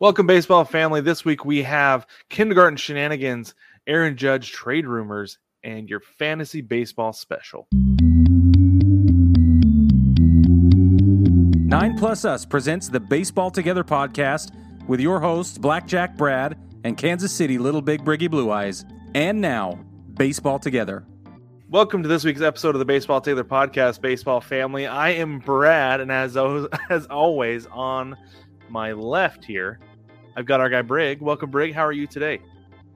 Welcome, baseball family. This week we have kindergarten shenanigans, Aaron Judge trade rumors, and your fantasy baseball special. Nine Plus Us presents the Baseball Together podcast with your hosts, Blackjack Brad and Kansas City Little Big Briggy Blue Eyes. And now, Baseball Together. Welcome to this week's episode of the Baseball Together podcast, baseball family. I am Brad, and as as always, on my left here, I've got our guy Brig. Welcome, Brig. How are you today?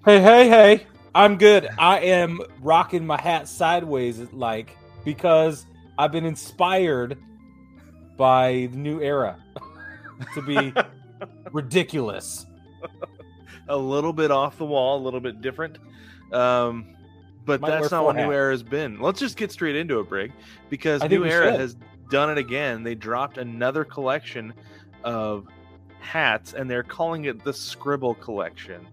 Hey, hey, hey. I'm good. I am rocking my hat sideways, like, because I've been inspired by the new era to be ridiculous. a little bit off the wall, a little bit different. Um, but Might that's not what New. Era has been. Let's just get straight into it, Brig, because New Era should. has done it again. They dropped another collection of hats, and they're calling it the Scribble Collection.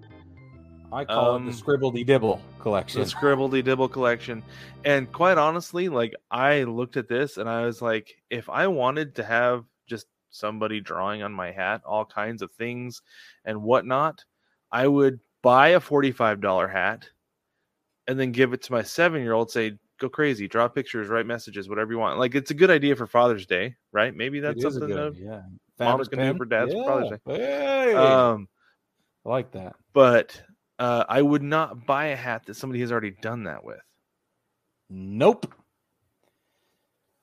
I call Um, it the Scribbledy Dibble collection. The. Scribbledy Dibble Collection. And quite honestly, like I looked at this and I was like, if I wanted to have just somebody drawing on my hat, all kinds of things and whatnot, I would buy a $45 hat and then give it to my seven year old, say, go crazy, draw pictures, write messages, whatever you want. Like it's a good idea for Father's Day, right? Maybe that's something good that idea. moms Fabric can do pen? for dads for yeah. Father's Hey. um I like that. but uh, I would not buy a hat that somebody has already done that with. Nope.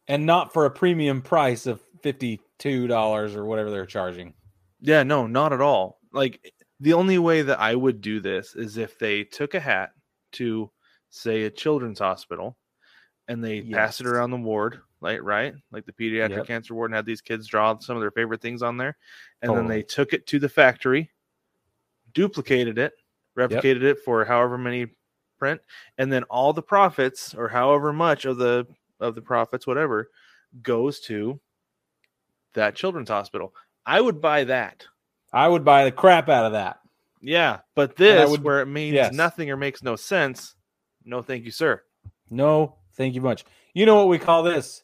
And not for a premium price of $52 or whatever they're charging. Yeah, no, not at all. Like the only way that I would do this is if they took a hat to say a children's hospital and they passed it around the ward, like right? Like the pediatric Yep. cancer ward and had these kids draw some of their favorite things on there. And then they took it to the factory, duplicated it, replicated it for however many print, and then all the profits or however much of the of the profits, whatever, goes to that children's hospital. I would buy that. I would buy the crap out of that. Yeah, but this would- where it means yes. nothing or makes no sense. No, thank you, sir. No, thank you much. You know what we call this?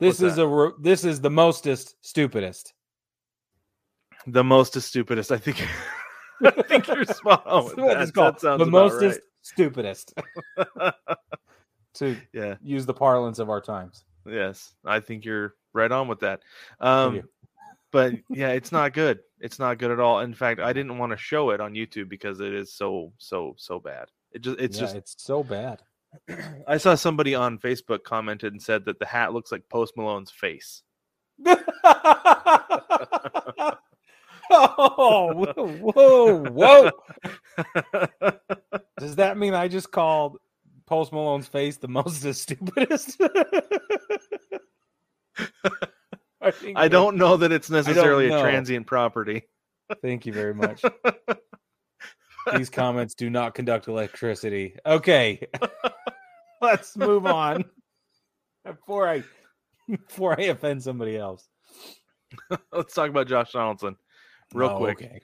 This What's is that? a this is the mostest stupidest. The most stupidest. I think. I think you're spot on. With what that. it's called. That sounds the mostest stupidest. to. Yeah. use the parlance of our times. Yes, I think you're right on with that. Um, but yeah, it's not good. It's not good at all. In fact, I didn't want to show it on YouTube because it is so so so bad. It just it's yeah, just it's so bad. I saw somebody on Facebook commented and said that the hat looks like Post Malone's face. oh, whoa, whoa. Does that mean I just called Post Malone's face the most the stupidest? I, think I don't know that it's necessarily a transient property. Thank you very much. These comments do not conduct electricity. Okay. Let's move on. Before I before I offend somebody else. Let's talk about Josh Donaldson real Oh, quick. Okay.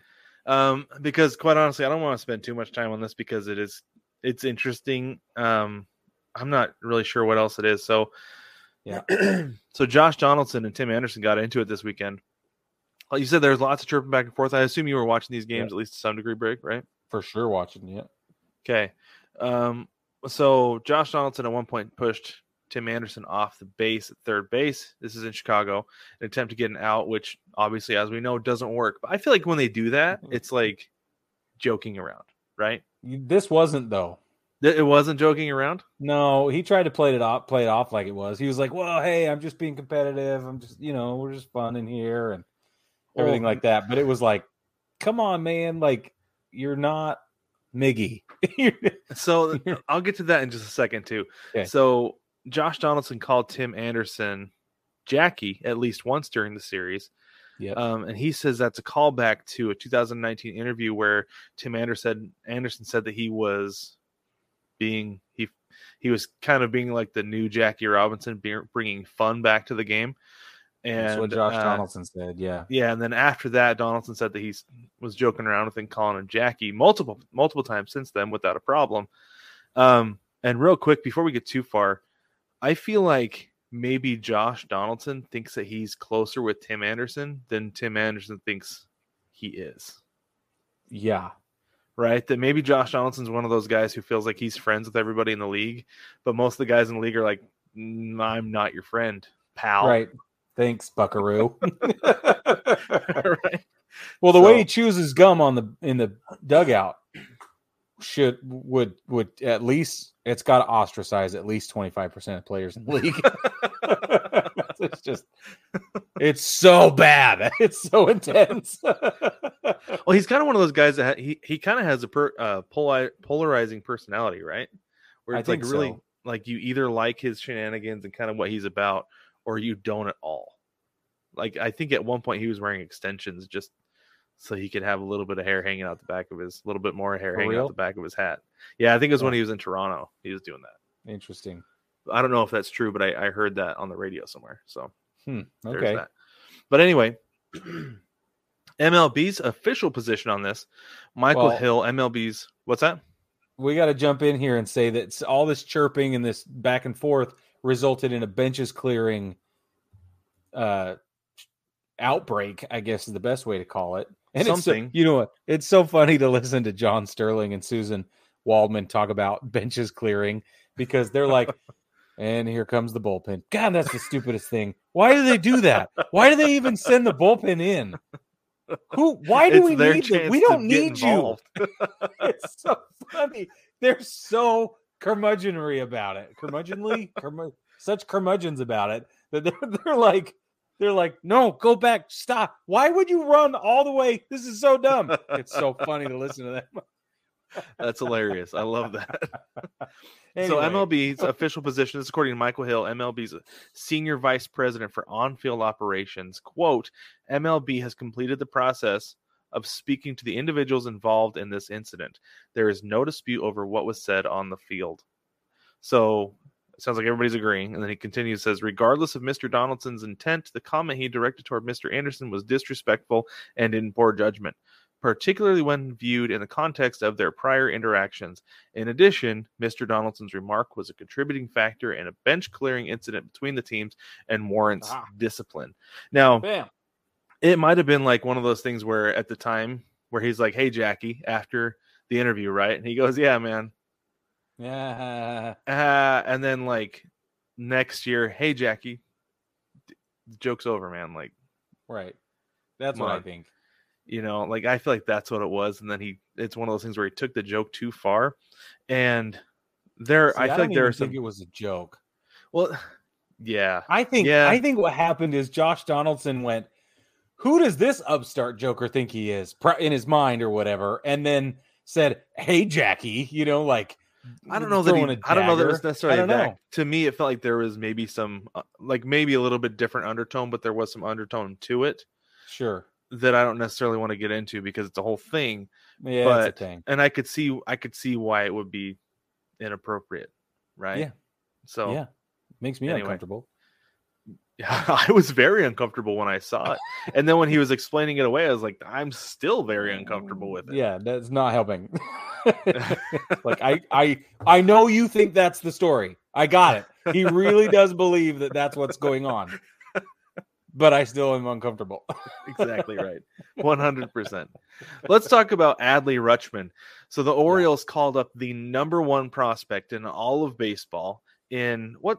Um, because quite honestly, I don't want to spend too much time on this because it is it's interesting. Um, I'm not really sure what else it is. So Yeah. so Josh Donaldson and Tim Anderson got into it this weekend. Like you said, there's lots of chirping back and forth. I assume you were watching these games Yeah. at least to some degree, break, right? For sure watching it. Okay. Um, so Josh Donaldson at one point pushed Tim Anderson off the base at third base. This is in Chicago, an attempt to get an out, which obviously, as we know, doesn't work. But I feel like when they do that, Mhm. it's like joking around, right? This wasn't though. It wasn't joking around. No, he tried to play it off play it off like it was. He was like, Well, hey, I'm just being competitive. I'm just you know, we're just fun in here and everything like that. But it was like, come on, man, like you're not Miggy. So I'll get to that in just a second too. Okay. So Josh Donaldson called Tim Anderson Jackie at least once during the series. Yep. Um, and he says that's a callback to a 2019 interview where Tim Anderson Anderson said that he was being he he was kind of being like the new Jackie Robinson, bringing fun back to the game. And That's what Josh uh, Donaldson said. Yeah. yeah, and then after that, Donaldson said that he was joking around with him, calling him Jackie multiple multiple times since then without a problem. Um, and real quick before we get too far, I feel like maybe Josh Donaldson thinks that he's closer with Tim Anderson than Tim Anderson thinks he is. Yeah. Right? That maybe Josh Donaldson's one of those guys who feels like he's friends with everybody in the league, but most of the guys in the league are like, "Mm, I'm not your friend, pal. Right. Thanks, Buckaroo. right. well, the way So- he chooses gum on the in the dugout should would would at least it's got to ostracize at least twenty five percent of players in the league. it's just it's so bad. It's so intense. Well, he's kind of one of those guys that ha- he he kind of has a per, uh, poli- polarizing personality, right? Where I it's like really so. like you either like his shenanigans and kind of what he's about, or you don't at all. Like I think at one point he was wearing extensions just so he could have a little bit of hair hanging out the back of his, a little bit more hair For hanging real? out the back of his hat. Yeah, I think it was when he was in Toronto. He was doing that. Interesting. I don't know if that's true, but I, I heard that on the radio somewhere. So Hmm. there's Okay. that. But anyway, MLB's official position on this, Michael Well- Hill, MLB's what's that? we got to jump in here and say that all this chirping and this back and forth resulted in a benches clearing uh outbreak i guess is the best way to call it. And it's Something. you know what? It's so funny to listen to john sterling and suzyn waldman talk about benches clearing because they're like and here comes the bullpen. God that's the stupidest thing. Why do they do that? Why do they even send the bullpen in? Who why do It's we need them? we don't need you. it's so funny. They're so curmudgeonry about it. Curmudgeonly, Curmu- such curmudgeons about it that they're, they're like, they're like, no, go back, stop. Why would you run all the way? This is so dumb. It's so funny to listen to them. That's hilarious. I love that. Anyway, So MLB's official position is according to Michael Hill, MLB's senior vice president for on-field operations. Quote, MLB has completed the process of speaking to the individuals involved in this incident. There is no dispute over what was said on the field. So it sounds like everybody's agreeing. And then he continues, says, regardless of Mr. Donaldson's intent, the comment he directed toward Mr. Anderson was disrespectful and in poor judgment, particularly when viewed in the context of their prior interactions. In addition, Mr. Donaldson's remark was a contributing factor in a bench clearing incident between the teams and warrants Ah. discipline. Now, bam. It might have been like one of those things where at the time where he's like, "Hey Jackie," after the interview, right? And he goes, "Yeah, man." Yeah. Uh, and then like next year, "Hey Jackie," d- joke's over, man. Like, Right. That's what I think. you know, like I feel like that's what it was. And then he, it's one of those things where he took the joke too far, and there, See, I feel don't like there are some. think it was a joke. Well, yeah, I think Yeah. I think what happened is Josh Donaldson went, "Who does this upstart Joker think he is?" In his mind or whatever, and then said, "Hey, Jackie," you know, like I don't know that. He, I don't know that it's necessarily that. To me, it felt like there was maybe some, uh, like maybe a little bit different undertone, but there was some undertone to it Sure, that I don't necessarily want to get into because it's a whole thing. yeah, But- it's a thing. And I could see, I could see why it would be inappropriate, right? Yeah. So yeah, makes me anyway. uncomfortable. I was very uncomfortable when I saw it, and then when he was explaining it away, I was like, I'm still very uncomfortable with it. Yeah, that's not helping. like I, I, I know you think that's the story. I got it. He really does believe that that's what's going on, but I still am uncomfortable. exactly right. 100%. Let's talk about Adley Rutschman. So the Orioles called up the number one prospect in all of baseball in what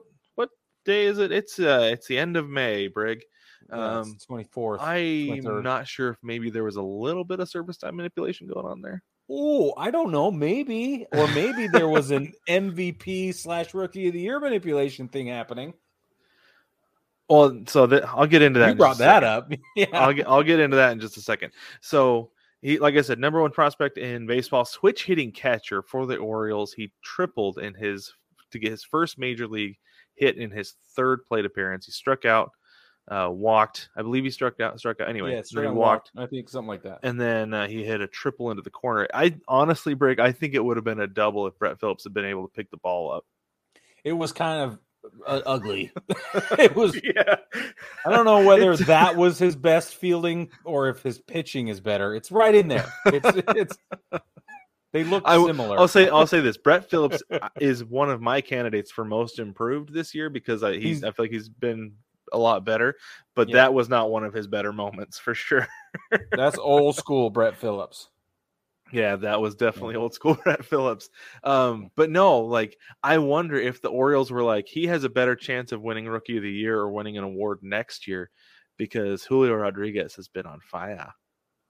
day is it? It's uh it's the end of May, Brig. Um twenty fourth. I'm 23rd. not sure if maybe there was a little bit of service time manipulation going on there. Oh, I don't know. Maybe, or maybe there was an MVP slash Rookie of the Year manipulation thing happening. Well, so that I'll get into that. You in brought that up. Yeah. I'll get I'll get into that in just a second. So he, like I said, number one prospect in baseball, switch hitting catcher for the Orioles. He tripled in his to get his first major league hit in his third plate appearance. He struck out, uh, walked. I believe he struck out. Struck out anyway. yeah, he walked, walk. I think something like that. and then uh, he hit a triple into the corner. I honestly, break. I think it would have been a double if Brett Phillips had been able to pick the ball up. It was kind of uh, ugly. it was. yeah, I don't know whether It's- that was his best fielding or if his pitching is better. It's right in there. It's it's. They look similar. I'll say I'll say this: Brett Phillips uh, is one of my candidates for most improved this year because I, he's, He's- I feel like he's been a lot better, but Yeah. that was not one of his better moments for sure. That's old school Brett Phillips. Yeah, that was definitely old school Brett Phillips. Um, but no, like I wonder if the Orioles were like, he has a better chance of winning Rookie of the Year or winning an award next year because Julio Rodriguez has been on fire.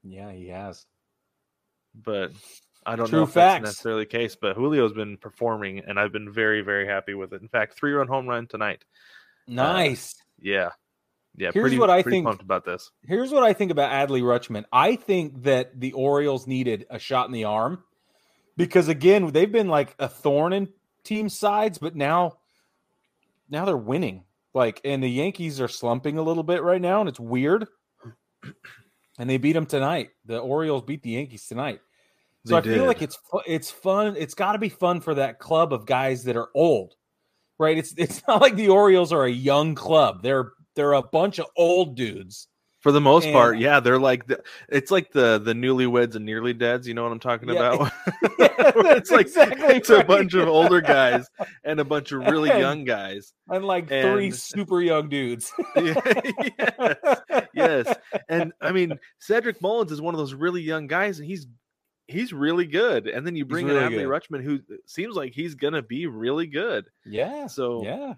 Yeah, he has. But I don't True know if facts. that's necessarily the case. But Julio's been performing, and I've been very, very happy with it. In fact, three run home run tonight. Uh, nice. Yeah, yeah. Here's pretty, what I think- pumped about this. Here's what I think about Adley Rutschman. I think that the Orioles needed a shot in the arm because again, they've been like a thorn in team sides, but now now they're winning. Like and the Yankees are slumping a little bit right now and it's weird. And they beat them tonight. The Orioles beat the Yankees tonight. So They I feel like it's it's fun. It's got to be fun for that club of guys that are old, right? It's it's not like the Orioles are a young club. They're they're a bunch of old dudes. For the most part, yeah, they're like the, it's like the the newlyweds and nearly deads. You know what I'm talking Yeah. about? Yeah, it's like exactly it's a bunch of older guys and a bunch of really And- young guys. and like three super young dudes. yes, yes, and I mean Cedric Mullins is one of those really young guys, and he's he's really good. And then you bring in really Adley good. Rutschman, who uh, seems like he's gonna be really good. yeah. So yeah.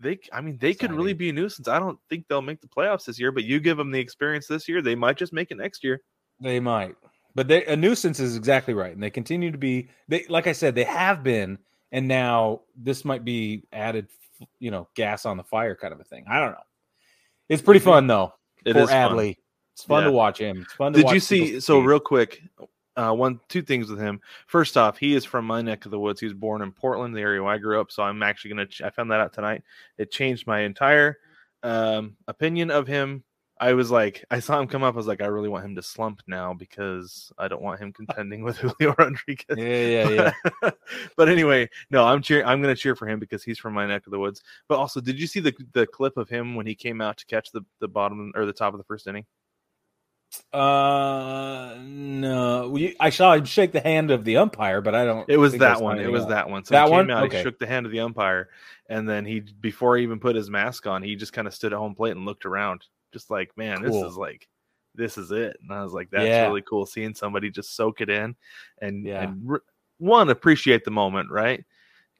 they, I mean, they could really be a nuisance. I don't think they'll make the playoffs this year, but you give them the experience this year, they might just make it next year. They might. But they, a nuisance is exactly right. And they continue to be they like I said, they have been, and now this might be added, you know, gas on the fire kind of a thing. I don't know. It's pretty mm-hmm. fun though It for is fun. Adley. It's fun Yeah. to watch him. It's fun to Did you see? So real quick, uh, one two things with him. First off, he is from my neck of the woods. He was born in Portland, the area where I grew up. So I'm actually gonna. ch- I found that out tonight. It changed my entire um, opinion of him. I was like, I saw him come up. I was like, I really want him to slump now because I don't want him contending with Julio Rodriguez. Yeah, yeah, yeah. but anyway, no, I'm cheering. I'm going to cheer for him because he's from my neck of the woods. But also, did you see the the clip of him when he came out to catch the the bottom or the top of the first inning? Uh, no. We, I saw him shake the hand of the umpire, but I don't. It was that one. It was that one. So That he came one? out, Okay. he shook the hand of the umpire, and then he before he even put his mask on, he just kind of stood at home plate and looked around, just like, man, Cool. this is like, this is it. And I was like, that's Yeah. really cool seeing somebody just soak it in, and Yeah. and re- one appreciate the moment, right?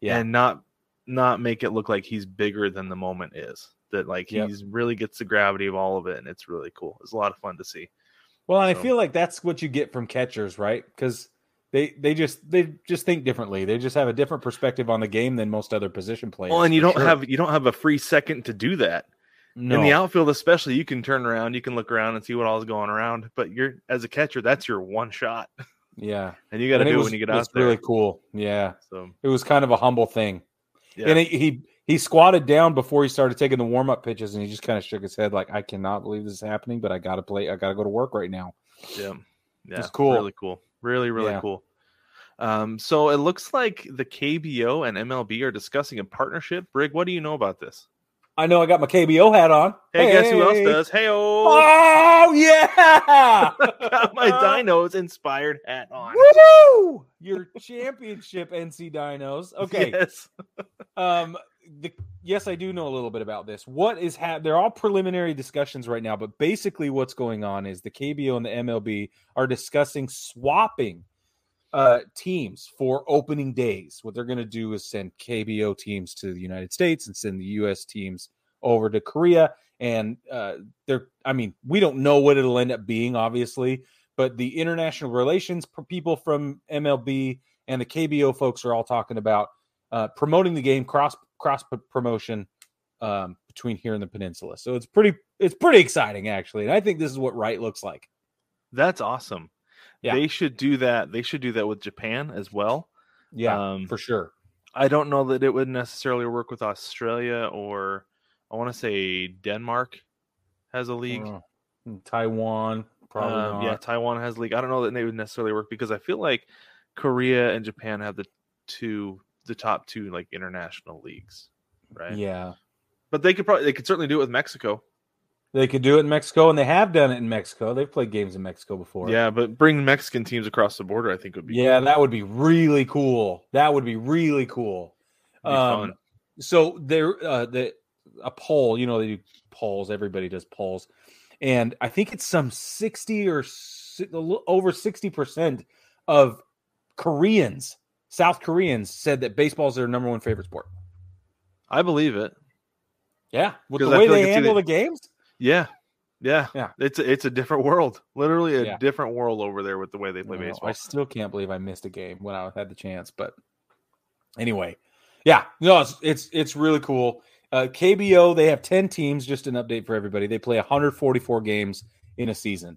Yeah. and not not make it look like he's bigger than the moment is. That like Yep. he's really gets the gravity of all of it, and it's really cool. It's a lot of fun to see. Well, and I feel like that's what you get from catchers, right? Because they they just they just think differently. They just have a different perspective on the game than most other position players. Well, and you don't sure. have you don't have a free second to do that. no. In the outfield, especially, you can turn around, you can look around and see what all is going around. But you're as a catcher, that's your one shot, yeah, and you got to do it was- when you get out there. Really cool. Yeah, So it was kind of a humble thing. yeah, And he, he he squatted down before he started taking the warm up pitches, and he just kind of shook his head like, "I cannot believe this is happening, but I got to play. I got to go to work right now." yeah, yeah, It's cool. really cool, really, really Yeah. cool. Um, so it looks like the KBO and MLB are discussing a partnership. Brig, what do you know about this? I know I got my KBO hat on. Hey, guess who else does? Hey, oh, Oh yeah! got my Dinos inspired hat on. Woo! Your championship NC Dinos. Okay. Yes. Um the yes, I do know a little bit about this. What is ha- they're all preliminary discussions right now, but basically what's going on is the KBO and the MLB are discussing swapping uh teams for opening days. What they're going to do is send KBO teams to the United States and send the US teams over to Korea and uh they're I mean, we don't know what it'll end up being obviously, but the international relations people from MLB and the KBO folks are all talking about uh, promoting the game cross cross promotion um, between here and the peninsula. So it's pretty it's pretty exciting actually, and I think this is what right looks like. That's awesome. Yeah. They should do that. They should do that with Japan as well. Yeah, Um, for sure. I don't know that it would necessarily work with Australia or I want to say Denmark has a league. Uh, Taiwan probably Um, yeah, Taiwan has a league. I don't know that they would necessarily work because I feel like Korea and Japan have the two, the top two like international leagues, right? yeah. But they could probably they could certainly do it with Mexico. They could do it in Mexico, and they have done it in Mexico. They've played games in Mexico before. Yeah, but bring Mexican teams across the border, I think would be yeah, that would be really cool. That would be really cool. be Um, so there, uh, the a poll. You know, they do polls. Everybody does polls, and I think it's some sixty or over sixty percent of Koreans, South Koreans, said that baseball is their number one favorite sport. I believe it. Yeah, with the I way feel like they handle the games. Yeah. Yeah. Yeah. It's a, it's a different world. Literally a Yeah. different world over there with the way they play No, baseball. I still can't believe I missed a game when I had the chance. But anyway, yeah, no, it's it's it's really cool. Uh, KBO they have ten teams. Just an update for everybody. They play 144 games in a season,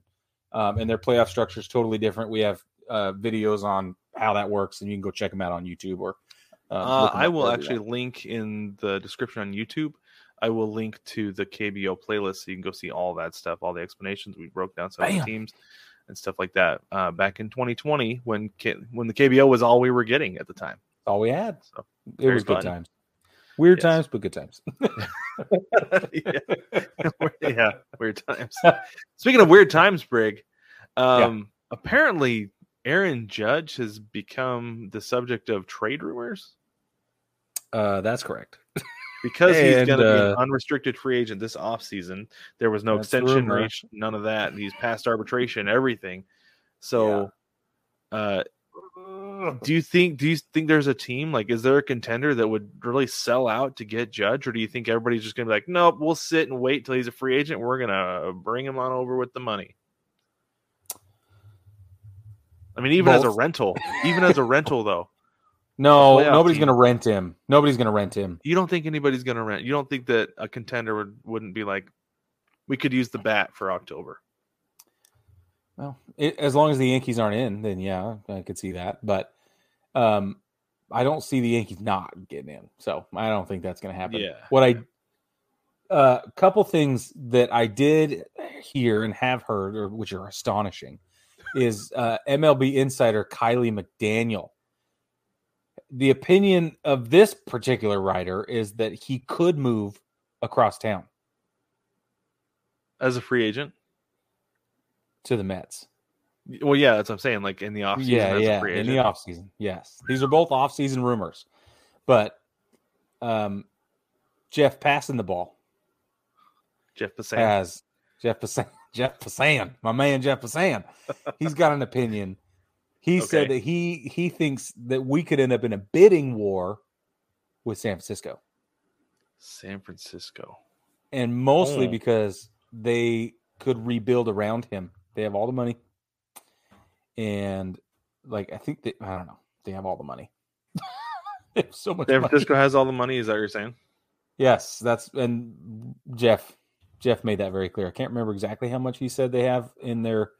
um, and their playoff structure is totally different. We have uh, videos on how that works, and you can go check them out on YouTube or. Uh, Uh, I will actually want. link in the description on YouTube. I will link to the KBO playlist so you can go see all that stuff, all the explanations. We broke down some teams and stuff like that uh, back in 2020 when K- when the KBO was all we were getting at the time. all we had. So, it was good times. Weird Yes. times, but good times. yeah. yeah, weird times. Speaking of weird times, Brig, um, apparently Aaron Judge has become the subject of trade rumors Uh, that's correct. because he's going to be an uh, unrestricted free agent this offseason. There was no extension reached, none of that. He's past arbitration, everything. So, uh, do you think do you think there's a team like is there a contender that would really sell out to get Judge, or do you think everybody's just gonna be like, nope, we'll sit and wait till he's a free agent. We're gonna bring him on over with the money. I mean, even as a rental, even as a rental though, No, nobody's going to rent him. Nobody's going to rent him. you don't think anybody's gonna rent. You don't think that a contender would wouldn't be like, we could use the bat for October. Well, it, as long as the Yankees aren't in, then yeah, I could see that. But um, I don't see the Yankees not getting in, so I don't think that's going to happen. Yeah. What I a uh, couple things that I did hear and have heard, or which are astonishing, is uh, MLB insider Kiley McDaniel. The opinion of this particular writer is that he could move across town As a free agent, to the Mets. well, yeah, that's what I'm saying. Like in the offseason, yeah, as yeah, a free in the off season. Yes, these are both off season rumors, but um, Jeff passing the ball Jeff Passan. has Jeff Passan, Jeff Passan, my man Jeff Passan. He's got an opinion. He said that he he thinks that we could end up in a bidding war with San Francisco, San Francisco. and mostly Oh. because they could rebuild around him. They have all the money, and like I think they I don't know they have all the money. so much. San money. Francisco has all the money. Is that what you're saying? Yes, that's and Jeff Jeff made that very clear. I can't remember exactly how much he said they have in their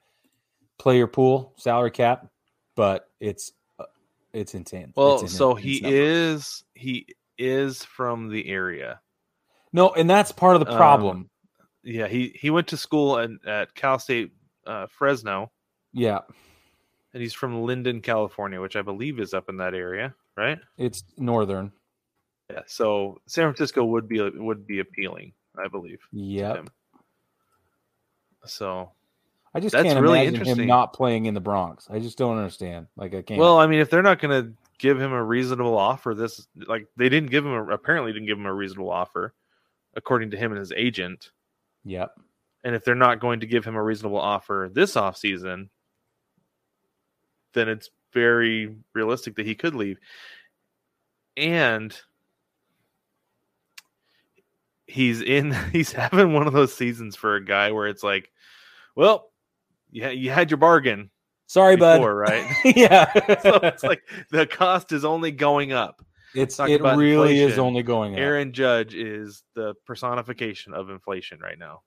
player pool salary cap, but it's uh, it's intense. Well, It's an so he number. is he is from the area. no, and that's part of the Um, problem. Yeah, he he went to school at, at Cal State uh, Fresno, yeah, and he's from Linden, California, which I believe is up in that area, right? it's northern. Yeah. So San Francisco would be would be appealing, I believe. Yeah. So I just That's can't really imagine him not playing in the Bronx. I just don't understand. Like I can't. Well, I mean, if they're not going to give him a reasonable offer, this like they didn't give him a, apparently didn't give him a reasonable offer, according to him and his agent. yep. And if they're not going to give him a reasonable offer this offseason, then it's very realistic that he could leave. And he's in he's having one of those seasons for a guy where it's like, well, you, ha- you had your bargain Sorry, before, bud. right? yeah. so it's like the cost is only going up. it's talk it really is only going up. Aaron Judge is the personification of inflation right now.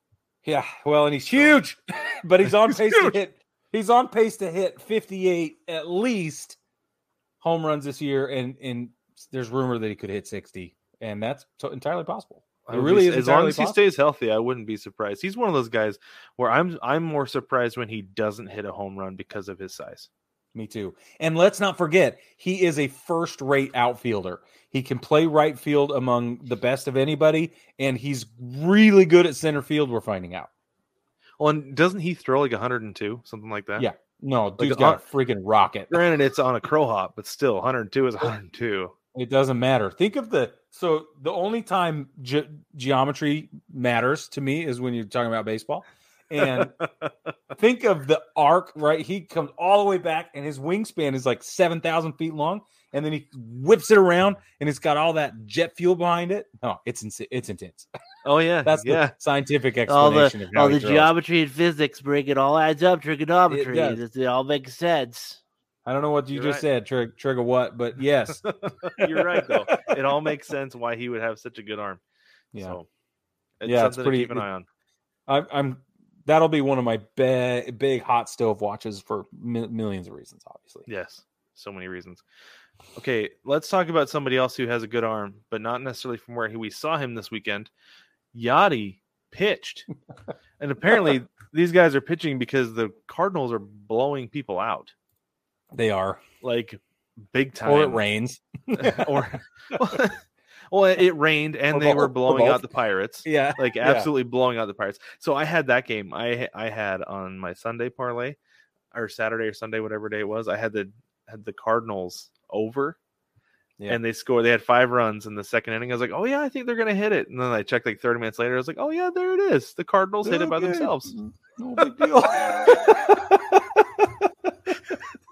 Yeah, well, and he's huge, but he's on He's pace huge. to hit. He's on pace to hit 58 at least home runs this year, and and there's rumor that he could hit 60, and that's to- entirely possible. I really as long as he stays healthy, I wouldn't be surprised. He's one of those guys where I'm I'm more surprised when he doesn't hit a home run because of his size. Me too. And let's not forget, he is a first-rate outfielder. He can play right field among the best of anybody, and he's really good at center field. We're finding out. Well, and doesn't he throw like 102, something like that? Yeah. No, Like dude's a- got a freaking rocket. Granted, it's on a crow hop, but still, 102 is 102. It doesn't matter. Think of the so the only time ge- geometry matters to me is when you're talking about baseball. And think of the arc, right? He comes all the way back, and his wingspan is like seven thousand feet long, and then he whips it around, and it's got all that jet fuel behind it. Oh, it's ins- it's intense. Oh yeah, That's yeah. the scientific all explanation the of all the geometry and physics bring it all adds up. Trigonometry, does. it, it all makes sense. I don't know what you You're just right. said, Trig- trigger what, but yes, You're right though. It all makes sense why he would have such a good arm. yeah. So it's Yeah, it's pretty- to keep an eye on. I'm, I'm that'll be one of my ba- big hot stove watches for mi- millions of reasons. Obviously, Yes, so many reasons. Okay, let's talk about somebody else who has a good arm, but not necessarily from where he, we saw him this weekend. Yadi pitched, and apparently these guys are pitching because the Cardinals are blowing people out, they are, like big time. or it rains. or well, it rained and Or they were both- or blowing out the Pirates. Yeah, like Yeah. absolutely blowing out the Pirates. So I had that game. I I had on my Sunday parlay or Saturday or Sunday, whatever day it was. I had the had the Cardinals over, Yeah. and they scored. They had five runs in the second inning. I was like, oh yeah, I think they're gonna hit it. And then I checked like thirty minutes later. I was like, oh yeah, there it is. The Cardinals hit it by Okay. themselves. No big deal.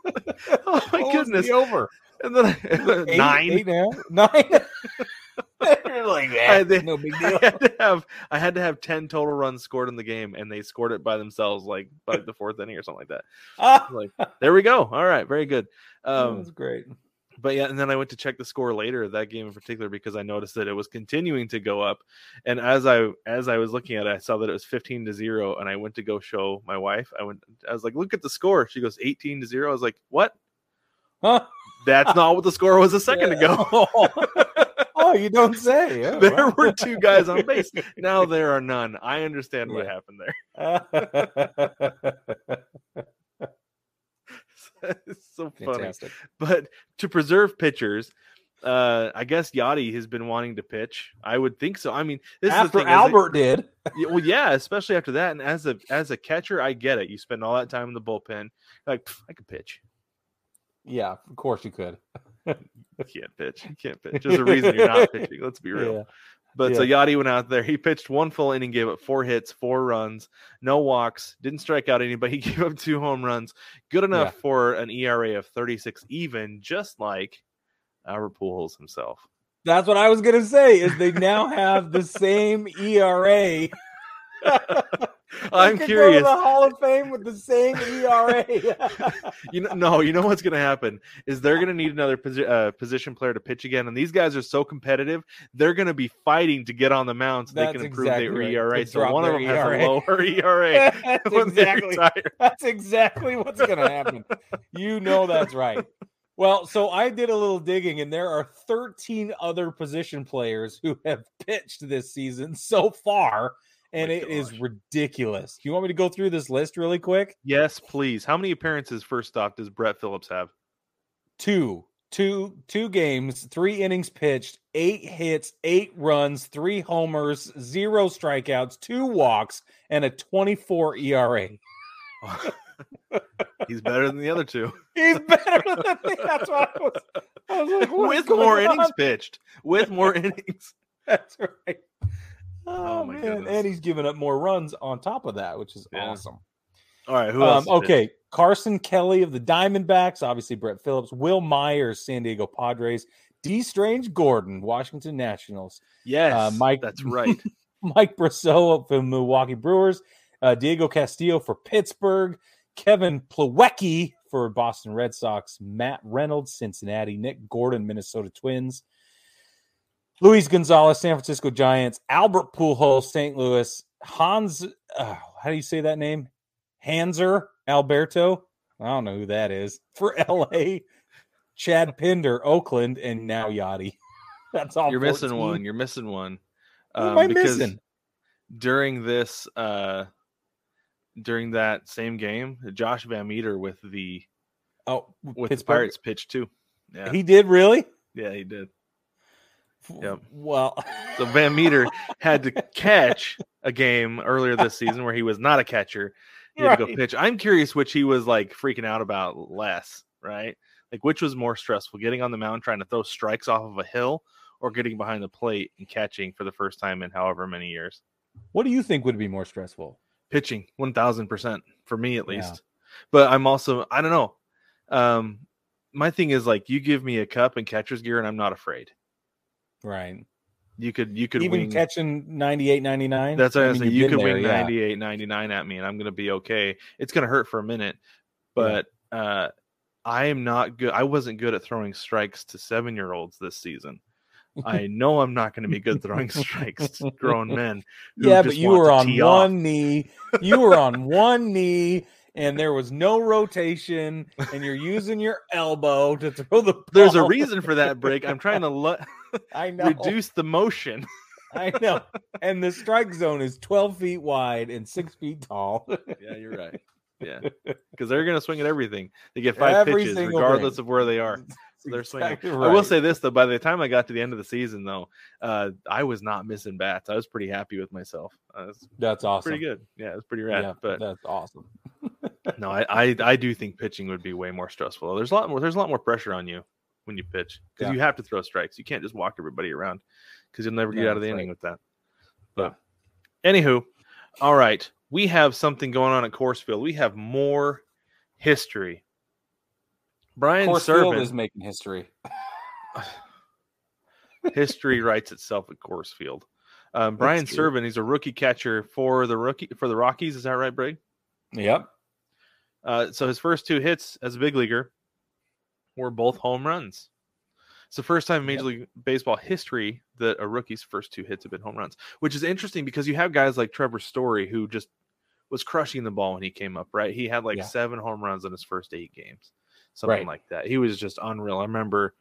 Oh my What goodness! over And then I, Eight- nine. now? nine. Like I, that. no big I deal. had to have I had to have ten total runs scored in the game, and they scored it by themselves, like by the fourth inning or something like that. Ah, Like there we go. All right, very good. Um, was great. But yeah, and then I went to check the score later that game in particular because I noticed that it was continuing to go up. And as I as I was looking at it, I saw that it was 15 to 0 and I went to go show my wife. I went I was like, "Look at the score." She goes 18 to 0. I was like, "What? Huh? That's not what the score was a second ago." oh, you don't say. Oh, there wow. were two guys on base. Now there are none. I understand what happened there. it's so funny. Fantastic. But to preserve pitchers, uh, I guess Yadi has been wanting to pitch. I would think so. I mean, this is the After thing, Albert did. Well, yeah, especially after that. And as a as a catcher, I get it. You spend all that time in the bullpen. Like "Pff, I could pitch. Yeah, of course you could. You can't pitch. You can't pitch. There's a reason you're not pitching. Let's be real. Yeah. But so Yadi went out there. He pitched one full inning, gave up four hits, four runs, no walks, didn't strike out anybody. He gave up two home runs. Good enough for an ERA of 36, even just like Albert Pujols himself. That's what I was gonna say. Is they now have the same ERA. I'm curious. Go to the Hall of Fame with the same ERA. You know, no, you know what's going to happen is they're going to need another posi- uh, position player to pitch again, and these guys are so competitive. They're going to be fighting to get on the mound so they can improve exactly their right. ERA. To So one of them has ERA. a lower ERA that's exactly. That's exactly what's gonna happen. You know that's right. Well, so I did a little digging, and there are 13 other position players who have pitched this season so far, and it is gosh. ridiculous. Do you want me to go through this list really quick? Yes, please. How many appearances, first off, does Brett Phillips have? Two, two, two games, three innings pitched, eight hits, eight runs, three homers, zero strikeouts, two walks, and a 24 ERA. He's better than the other two. He's better than me. That's what I was. I was like, with more on? innings pitched. With more innings. That's right. Oh, Oh, man, goodness. and he's giving up more runs on top of that, which is Yeah. awesome. All right, who else? Um, has pitched? okay, Carson Kelly of the Diamondbacks, obviously Brett Phillips, Wil Myers, San Diego Padres, Dee Strange-Gordon, Washington Nationals, Yes, uh, Mike- That's right. Mike Brosseau from Milwaukee Brewers, uh, Diego Castillo for Pittsburgh, Kevin Plawecki for Boston Red Sox, Matt Reynolds, Cincinnati, Nick Gordon, Minnesota Twins, Luis Gonzalez, San Francisco Giants, Albert Pujols, St. Louis, Hans, uh, how do you say that name? Hanser Alberto. I don't know who that is for LA. Chad Pinder, Oakland, and now Yadi. That's all. You're missing one. You're missing one. Who am I because missing? During this, uh, during that same game, Josh VanMeter with the Oh, with Pittsburgh. the Pirates pitched too. Yeah, He did really? yeah, he did. Yep. Well, So VanMeter had to catch a game earlier this season where he was not a catcher. He had to go pitch. I'm curious which he was like freaking out about less, right? Like, which was more stressful, getting on the mound trying to throw strikes off of a hill, or getting behind the plate and catching for the first time in however many years? What do you think would be more stressful? Pitching, one thousand percent for me at Yeah. least. But I'm also, I don't know. Um, my thing is like, you give me a cup and catcher's gear, and I'm not afraid. Right. You could, you could Even wing. catching 98, 99. That's what I was mean, saying. You could there, wing yeah. 98, 99 at me, and I'm gonna be okay. It's gonna hurt for a minute, but uh, I am not good. I wasn't good at throwing strikes to seven year olds this season. I know I'm not going to be good throwing strikes to grown men. Yeah, but you were on tee off. one knee. You were on one knee, and there was no rotation, and you're using your elbow to throw the. There's a reason for that break. I'm trying to let I know. reduce the motion. I know. And the strike zone is 12 feet wide and six feet tall. Yeah, you're right. Yeah, because they're going to swing at everything. They get five Every pitches regardless thing. of where they are. So they're swinging. Exactly I will say this though: by the time I got to the end of the season, though, uh, I was not missing bats. I was pretty happy with myself. Uh, it's That's awesome. pretty good. Yeah, it's pretty rad. Yeah, but that's awesome. no, I, I I do think pitching would be way more stressful. There's a lot more. There's a lot more pressure on you when you pitch because Yeah. you have to throw strikes. You can't just walk everybody around because you'll never get No, out of the that's inning right. with that. But anywho, all right, we have something going on at Coors Field. We have more history. Brian Coors Field is making history. history writes itself at Coors Field. Um, Brian. Serven, he's a rookie catcher for the rookie for the Rockies. Is that right, Brig? Yep. Uh, so his first two hits as a big leaguer were both home runs. It's the first time in Major League Baseball history that a rookie's first two hits have been home runs, which is interesting because you have guys like Trevor Story who just was crushing the ball when he came up, right? He had like Yeah. seven home runs in his first eight games, something Right. like that. He was just unreal. I remember,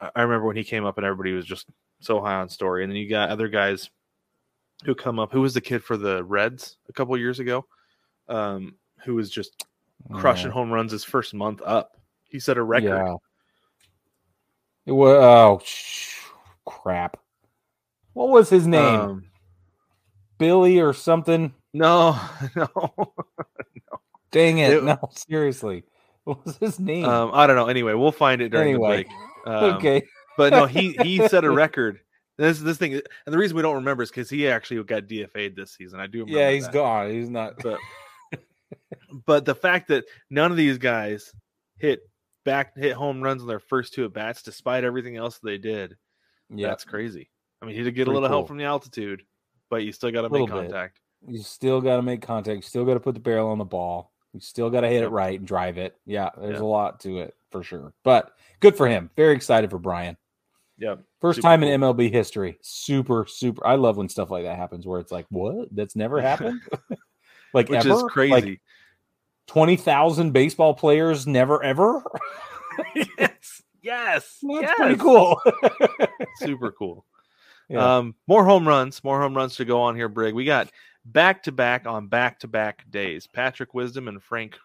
I remember when he came up and everybody was just so high on Story, and then you got other guys who come up. Who was the kid for the Reds a couple years ago? Um, who was just crushing Yeah. home runs his first month up. He set a record. Yeah. It was oh sh- crap. What was his name? Um, Billy or something? no, no. Dang it! It- no, seriously. What was his name? Um, I don't know. Anyway, we'll find it during Anyway. the break. Um, okay. but no, he he set a record. This this thing, and the reason we don't remember is because he actually got DFA'd this season. I do. Remember Yeah, he's that. gone. He's not. But but the fact that none of these guys hit back hit home runs in their first two at bats, despite everything else they did, Yeah, that's crazy. I mean, he did get a Pretty little help from the altitude, but you still got to make bit. contact. you still got to make contact. You still got to put the barrel on the ball. You still got to hit it right and drive it. Yeah, there's Yeah. a lot to it for sure. But good for him. Very excited for Brian. Yeah. First time cool. in MLB history. Super, super. I love when stuff like that happens where it's like, what? That's never happened? like, Which ever? is crazy. Like 20,000 baseball players never, ever? yes. Yes. That's yes. pretty cool. Super cool. Yeah. Um, more home runs, more home runs to go on here, Brig. We got back to back on back to back days. Patrick Wisdom and Frank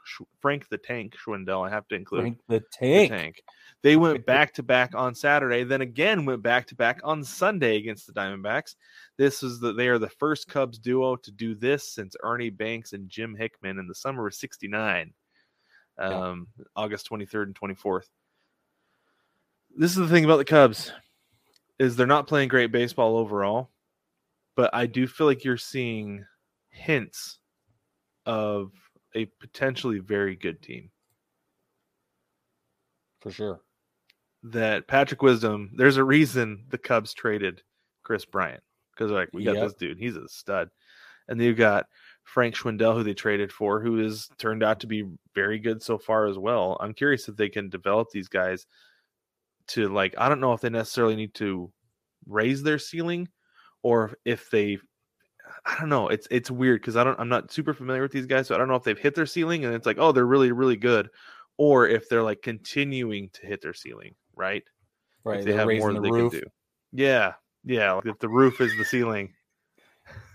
Frank the Tank Schwindel. I have to include Frank the the tank. tank. They went back to back on Saturday, then again went back to back on Sunday against the Diamondbacks. This is the they are the first Cubs duo to do this since Ernie Banks and Jim Hickman in the summer of '69, um, August 23rd and 24th. This is the thing about the Cubs is they're not playing great baseball overall, but I do feel like you're seeing hints of a potentially very good team. For sure. that Patrick Wisdom, there's a reason the Cubs traded Kris Bryant because like we got Yep. this dude, he's a stud, and then you've got Frank Schwindel who they traded for, who has turned out to be very good so far as well. I'm curious if they can develop these guys to like I don't know if they necessarily need to raise their ceiling or if they I don't know. It's it's weird because I don't I'm not super familiar with these guys, so I don't know if they've hit their ceiling and it's like, oh, they're really, really good, or if they're like continuing to hit their ceiling, right? Right. if they have more the they roof can do. Yeah. Yeah. Like if the roof is the ceiling.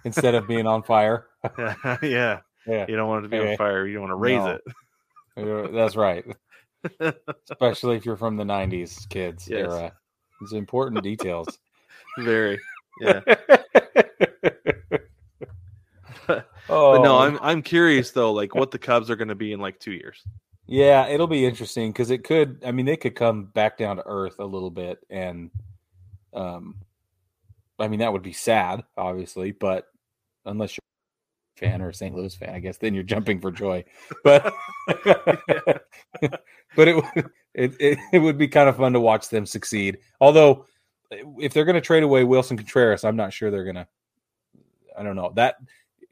instead of being on fire. yeah. Yeah. You don't want it to be Okay. on fire. You don't want to raise No. it. That's right. Especially if you're from the 90s kids Yes. era. It's important details. Very. Yeah. oh, no, I'm I'm curious though, like what the Cubs are going to be in like two years. Yeah, it'll be interesting because it could. I mean, they could come back down to earth a little bit, and um, I mean that would be sad, obviously. But unless you're a fan or a St. Louis fan, I guess then you're jumping for joy. But but it would it, it it would be kind of fun to watch them succeed. Although, if they're going to trade away Willson Contreras, I'm not sure they're going to. I don't know that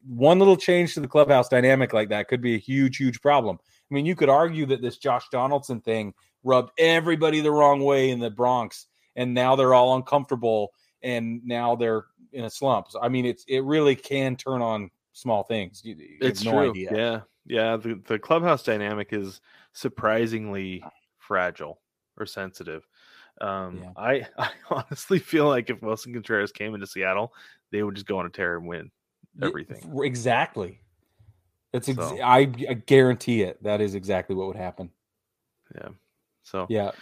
one little change to the clubhouse dynamic like that could be a huge, huge problem. I mean, you could argue that this Josh Donaldson thing rubbed everybody the wrong way in the Bronx, and now they're all uncomfortable, and now they're in a slump. So, I mean, it's it really can turn on small things. You, you It's have true. idea. Yeah, yeah. The the clubhouse dynamic is surprisingly fragile or sensitive. Um, Yeah. I I honestly feel like if Willson Contreras came into Seattle, they would just go on a tear and win everything. exactly. That's ex- So- I, I guarantee it. That is exactly what would happen. Yeah. So Yeah.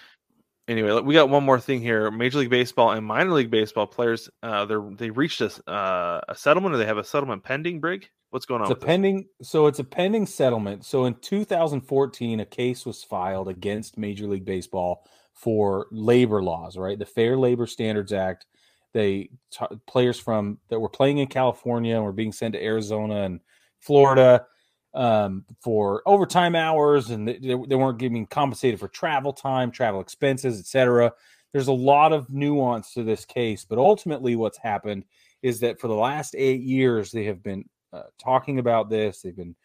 anyway, we got one more thing here. Major League Baseball and minor league baseball players, uh, they're they reached a uh, a settlement, or they have a settlement pending. Brig, what's going on? It's a with this? pending so it's a pending settlement. So in 2014 a case was filed against Major League Baseball for labor laws, right? The Fair Labor Standards Act. They t- players from that were playing in California and were being sent to Arizona and Florida um, for overtime hours, and they, they weren't getting compensated for travel time, travel expenses, etc. There's a lot of nuance to this case, but ultimately, what's happened is that for the last eight years, they have been uh, talking about this. They've been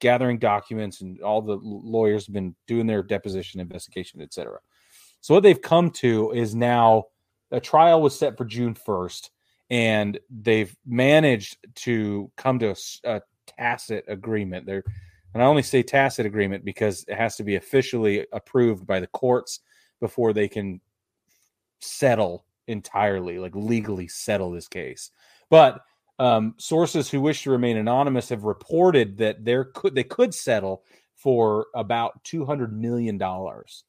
gathering documents, and all the lawyers have been doing their deposition investigation, etc. So what they've come to is now a trial was set for June 1st, and they've managed to come to a tacit agreement. They're, and I only say tacit agreement because it has to be officially approved by the courts before they can settle entirely, like legally settle this case. But um, sources who wish to remain anonymous have reported that there could they could settle for about two hundred million dollars.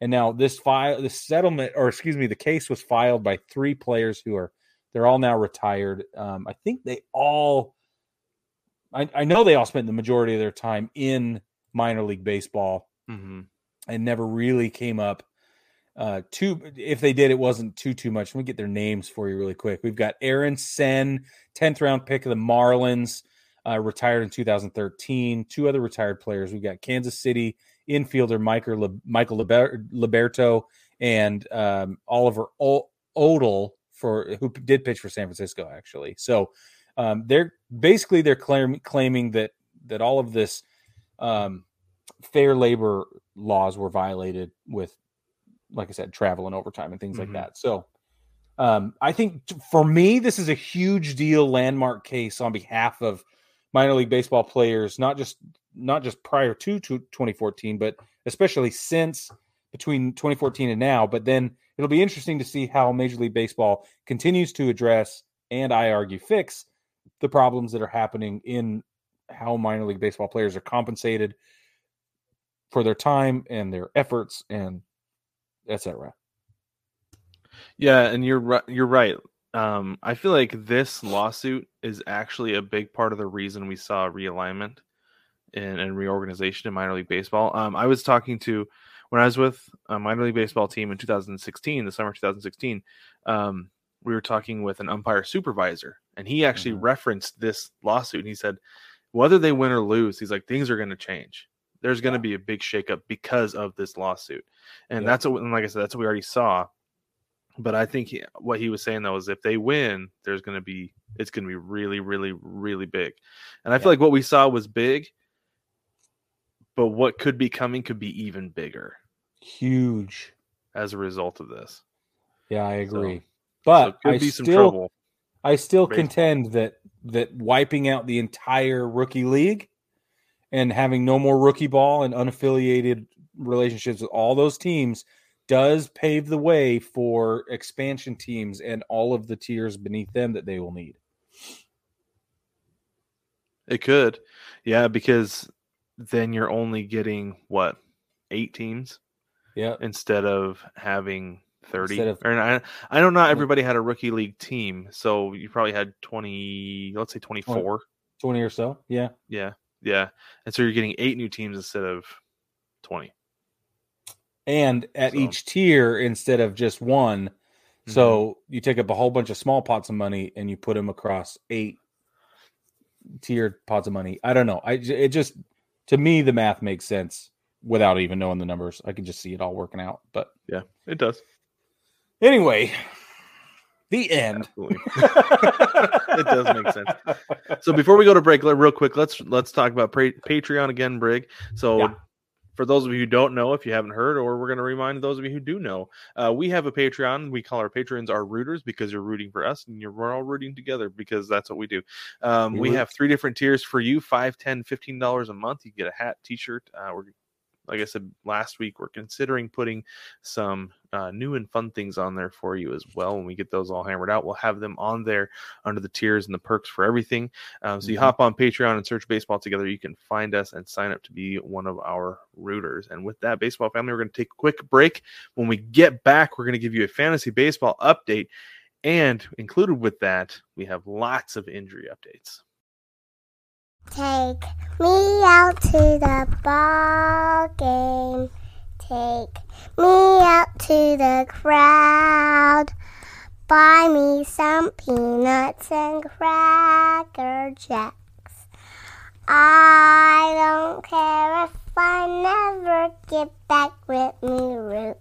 And now this file, this settlement, or excuse me, the case was filed by three players who are they're all now retired. Um, I think they all, I, I know they all spent the majority of their time in minor league baseball Mhm. and never really came up uh too if they did it wasn't too too much let me get their names for you really quick we've got aaron Senne 10th round pick of the marlins uh, retired in 2013 two other retired players we've got kansas city infielder michael, Le- michael Liber- liberto and um, oliver o- Odle for who did pitch for san francisco actually so um, they're basically they're claim, claiming that that all of this um, fair labor laws were violated with like i said travel and overtime and things Mhm. like that so um, i think t- for me this is a huge deal landmark case on behalf of minor league baseball players not just not just prior to, to 2014 but especially since between 2014 and now but then it'll be interesting to see how major league baseball continues to address and i argue fix the problems that are happening in how minor league baseball players are compensated for their time and their efforts and etc. Yeah, and you're right. You're right. Um, I feel like this lawsuit is actually a big part of the reason we saw realignment and, and reorganization in minor league baseball. Um, I was talking to when I was with a minor league baseball team in 2016, the summer of 2016. Um, we were talking with an umpire supervisor, and he actually Mhm. referenced this lawsuit. And he said, whether they win or lose, he's like, things are going to change. There's going to Yeah. be a big shakeup because of this lawsuit, and Yeah. that's what, and like I said, that's what we already saw. But I think he, what he was saying though is if they win, there's going to be it's going to be really, really, really big. And I feel like what we saw was big, but what could be coming could be even bigger Huge. as a result of this. Yeah, I agree. So but could I be some still trouble. I still Baseball. contend that that wiping out the entire rookie league and having no more rookie ball and unaffiliated relationships with all those teams does pave the way for expansion teams and all of the tiers beneath them that they will need. It could, yeah, because then you're only getting what eight teams Yeah. instead of having 30 Instead of- or I, I know not everybody had a rookie league team so you probably had 20 let's say 24 20 or so. Yeah. yeah yeah and so you're getting eight new teams instead of 20. And at So- each tier, instead of just one, so mm-hmm. you take up a whole bunch of small pots of money and you put them across eight tiered pots of money. I don't know. I it just to me the math makes sense without even knowing the numbers. I can just see it all working out. But Yeah, it does. anyway, the end. It does make sense. So before we go to break, real quick, let's let's talk about pra- Patreon again, Brig. So Yeah. For those of you who don't know, if you haven't heard, or we're going to remind those of you who do know, uh, we have a Patreon. We call our patrons our rooters because you're rooting for us, and you're, we're all rooting together because that's what we do. Um, We we have three different tiers for you: five, ten, fifteen dollars a month. You get a hat, T-shirt. Uh, we're like I said last week, we're considering putting some uh, new and fun things on there for you as well. When we get those all hammered out, we'll have them on there under the tiers and the perks for everything. Um, so you Mhm. hop on Patreon and search Baseball Together. You can find us and sign up to be one of our rooters. And with that, baseball family, we're going to take a quick break. When we get back, we're going to give you a fantasy baseball update. And included with that, we have lots of injury updates. Take me out to the ball game. Take me out to the crowd. Buy me some peanuts and cracker jacks. I don't care if I never get back with me. Root,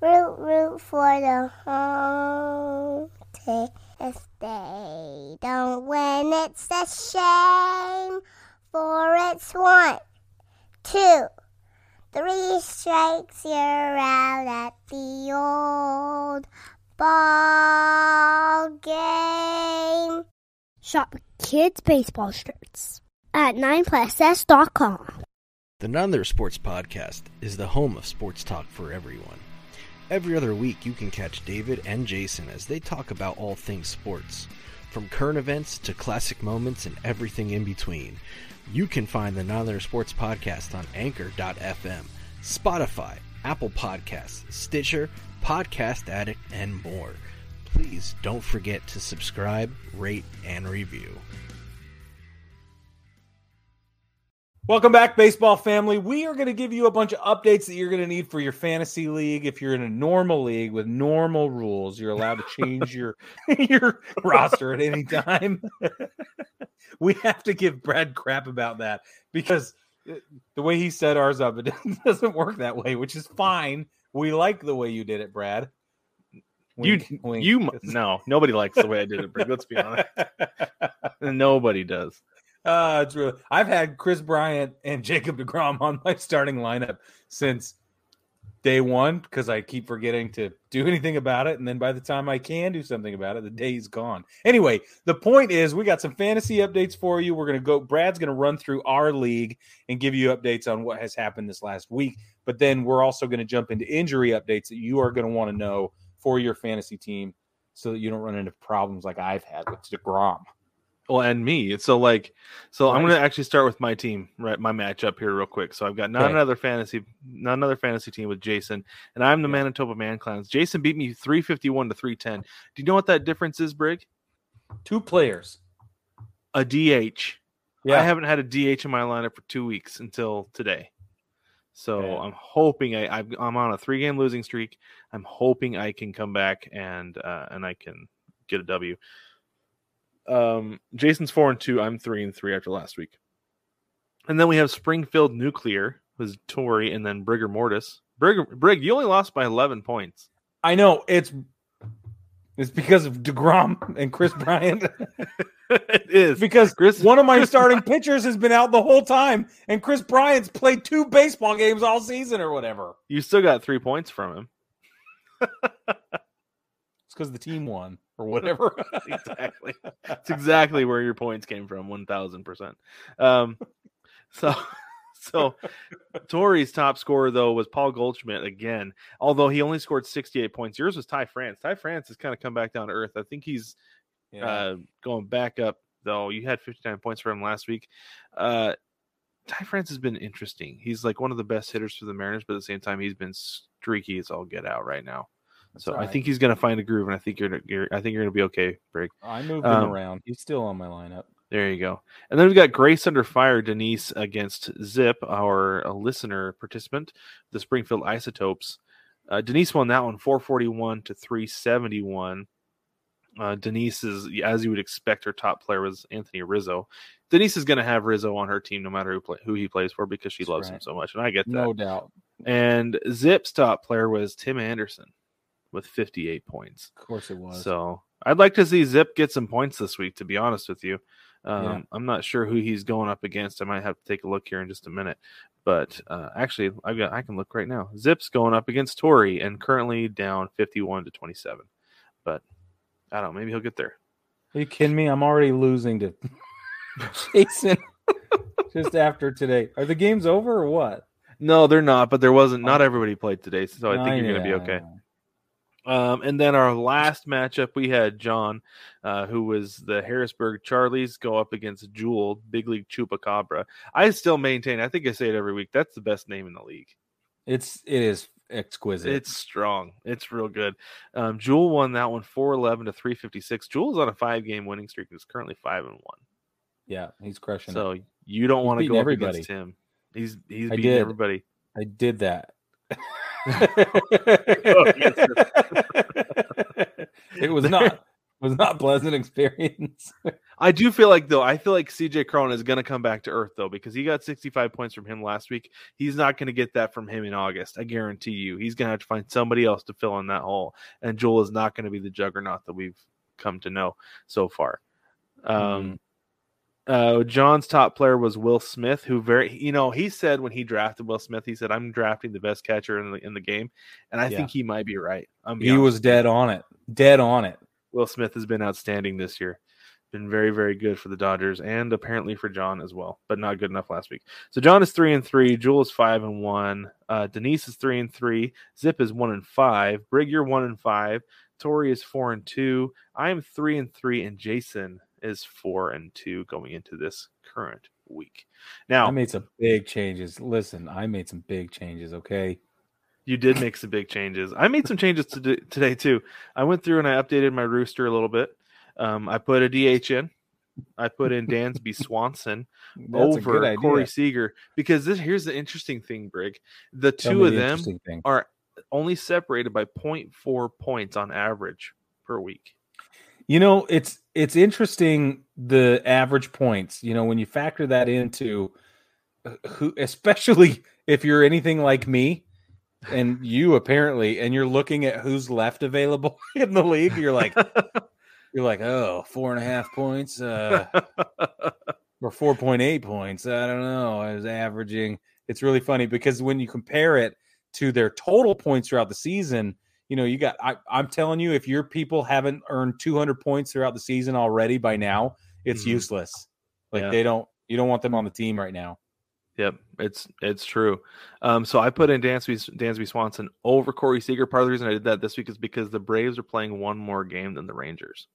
root, root for the home team. If they don't win, it's a shame. For it's one, two, three strikes, you're out at the old ball game. Shop kids' baseball shirts at 9plusS.com. The None Other Sports Podcast is the home of sports talk for everyone. Every other week, you can catch David and Jason as they talk about all things sports, from current events to classic moments and everything in between. You can find the None Sports Podcast on Anchor.fm, Spotify, Apple Podcasts, Stitcher, Podcast Addict, and more. Please don't forget to subscribe, rate, and review. Welcome back, baseball family. We are going to give you a bunch of updates that you're going to need for your fantasy league. If you're in a normal league with normal rules, you're allowed to change your your roster at any time. we have to give Brad crap about that because the way he set ours up, it doesn't work that way, which is fine. We like the way you did it, Brad. Wink, you, wink. you, no, nobody likes the way I did it, Brig. Let's be honest. Nobody does. Uh, it's really. I've had Kris Bryant and Jacob Degrom on my starting lineup since day one because I keep forgetting to do anything about it, and then by the time I can do something about it, the day's gone. Anyway, the point is, we got some fantasy updates for you. We're gonna go. Brad's gonna run through our league and give you updates on what has happened this last week. But then we're also gonna jump into injury updates that you are gonna want to know for your fantasy team, so that you don't run into problems like I've had with Degrom. Well, and me. So like, so I'm going to actually start with my team, right? My matchup here, real quick. So I've got not Okay. another fantasy, not another fantasy team with Jason, and I'm the Yeah. Manitoba Man Clowns. Jason beat me 351 to 310. Do you know what that difference is, Brig? Two players. A DH. Yeah. I haven't had a DH in my lineup for two weeks until today. So Yeah. I'm hoping I, I've- I'm on a three game losing streak. I'm hoping I can come back and uh, and I can get a W. Um, Jason's four and two. I'm three and three after last week. And then we have Springfield Nuclear was Tory and then Brigger Mortis. Brig, Brig, you only lost by 11 points. I know it's it's because of Degrom and Kris Bryant. it is because Chris- one of my Chris starting pitchers has been out the whole time, and Kris Bryant's played two baseball games all season or whatever. you still got three points from him. It's because the team won or whatever. exactly. It's exactly where your points came from, one thousand percent. Um, so, so Tory's top scorer though was Paul Goldschmidt again. Although he only scored sixty-eight points, yours was Ty France. Ty France has kind of come back down to earth. I think he's Yeah. uh, going back up though. You had fifty-nine points for him last week. Uh, Ty France has been interesting. He's like one of the best hitters for the Mariners, but at the same time, he's been streaky as all get out right now. That's So all I think he's going to find a groove, and I think you're, you're I think you're going to be okay, Brig. I moved um, him around. He's still on my lineup. There you go. And then we've got Grace Under Fire, Denise against Zip, our uh, listener participant, the Springfield Isotopes. Uh, Denise won that one 441 to 371. Uh, Denise is, as you would expect, her top player was Anthony Rizzo. Denise is going to have Rizzo on her team no matter who, play, who he plays for because she That's loves him so much. And I get that. No doubt. And Zip's top player was Tim Anderson with 58 points. Of course it was. So I'd like to see Zip get some points this week, to be honest with you. Um, Yeah. I'm not sure who he's going up against. I might have to take a look here in just a minute. But uh, actually, I've got I can look right now. Zip's going up against Tori and currently down 51 to 27. But I don't know. Maybe he'll get there. Are you kidding me? I'm already losing to Jason just after today. Are the games over or what? No, they're not. But there wasn't. Not everybody played today, so I think you're going to be okay. Um, and then our last matchup, we had John, uh, who was the Harrisburg Charlies, go up against Jewel, Big League Chupacabra. I still maintain, I think I say it every week, that's the best name in the league. It's it is exquisite. It's strong. It's real good. Um, Jewel won that one 411 to 356. Jewel's on a five game winning streak and is currently five and one. yeah, he's crushing it. So you don't want to go up everybody. against him. He's he's I beating did. everybody. I did that. it was not was not pleasant experience. I do feel like though I feel like CJ Cron is going to come back to earth though because he got 65 points from him last week. He's not going to get that from him in August. I guarantee you. He's going to have to find somebody else to fill in that hole. And Joel is not going to be the juggernaut that we've come to know so far. Um uh John's top player was Will Smith who very you know he said when he drafted Will Smith he said I'm drafting the best catcher in the in the game and I Yeah. think he might be right. He was dead on it. Dead on it. Will Smith has been outstanding this year. Been very, very good for the Dodgers and apparently for John as well, but not good enough last week. So John is three and three, Jewel is five and one, uh, Denise is three and three, Zip is one and five, Brig you're one and five, Tori is four and two, I am three and three, and Jason is four and two going into this current week. Now I made some big changes. Listen, I made some big changes, okay? You did make some big changes. I made some changes to do, today too. I went through and I updated my rooster a little bit. Um, I put a DH in. I put in Dansby Swanson That's a good over. Corey Seager because this here's the interesting thing, Brig. The two of the them are only separated by 0.4 points on average per week. You know, it's it's interesting the average points. You know, when you factor that into uh, who, especially if you're anything like me, and you apparently, and you're looking at who's left available in the league, you're like, you're like, oh, four and a half points, uh, or four point eight points. I don't know. I was averaging. It's really funny because when you compare it to their total points throughout the season, you know, you got. I, I'm telling you, if your people haven't earned 200 points throughout the season already by now, it's Mhm. useless. Like Yeah. they don't. You don't want them on the team right now. Yep, it's it's true. Um, so I put in Dansby Dansby Swanson over Corey Seager. Part of the reason I did that this week is because the Braves are playing one more game than the Rangers.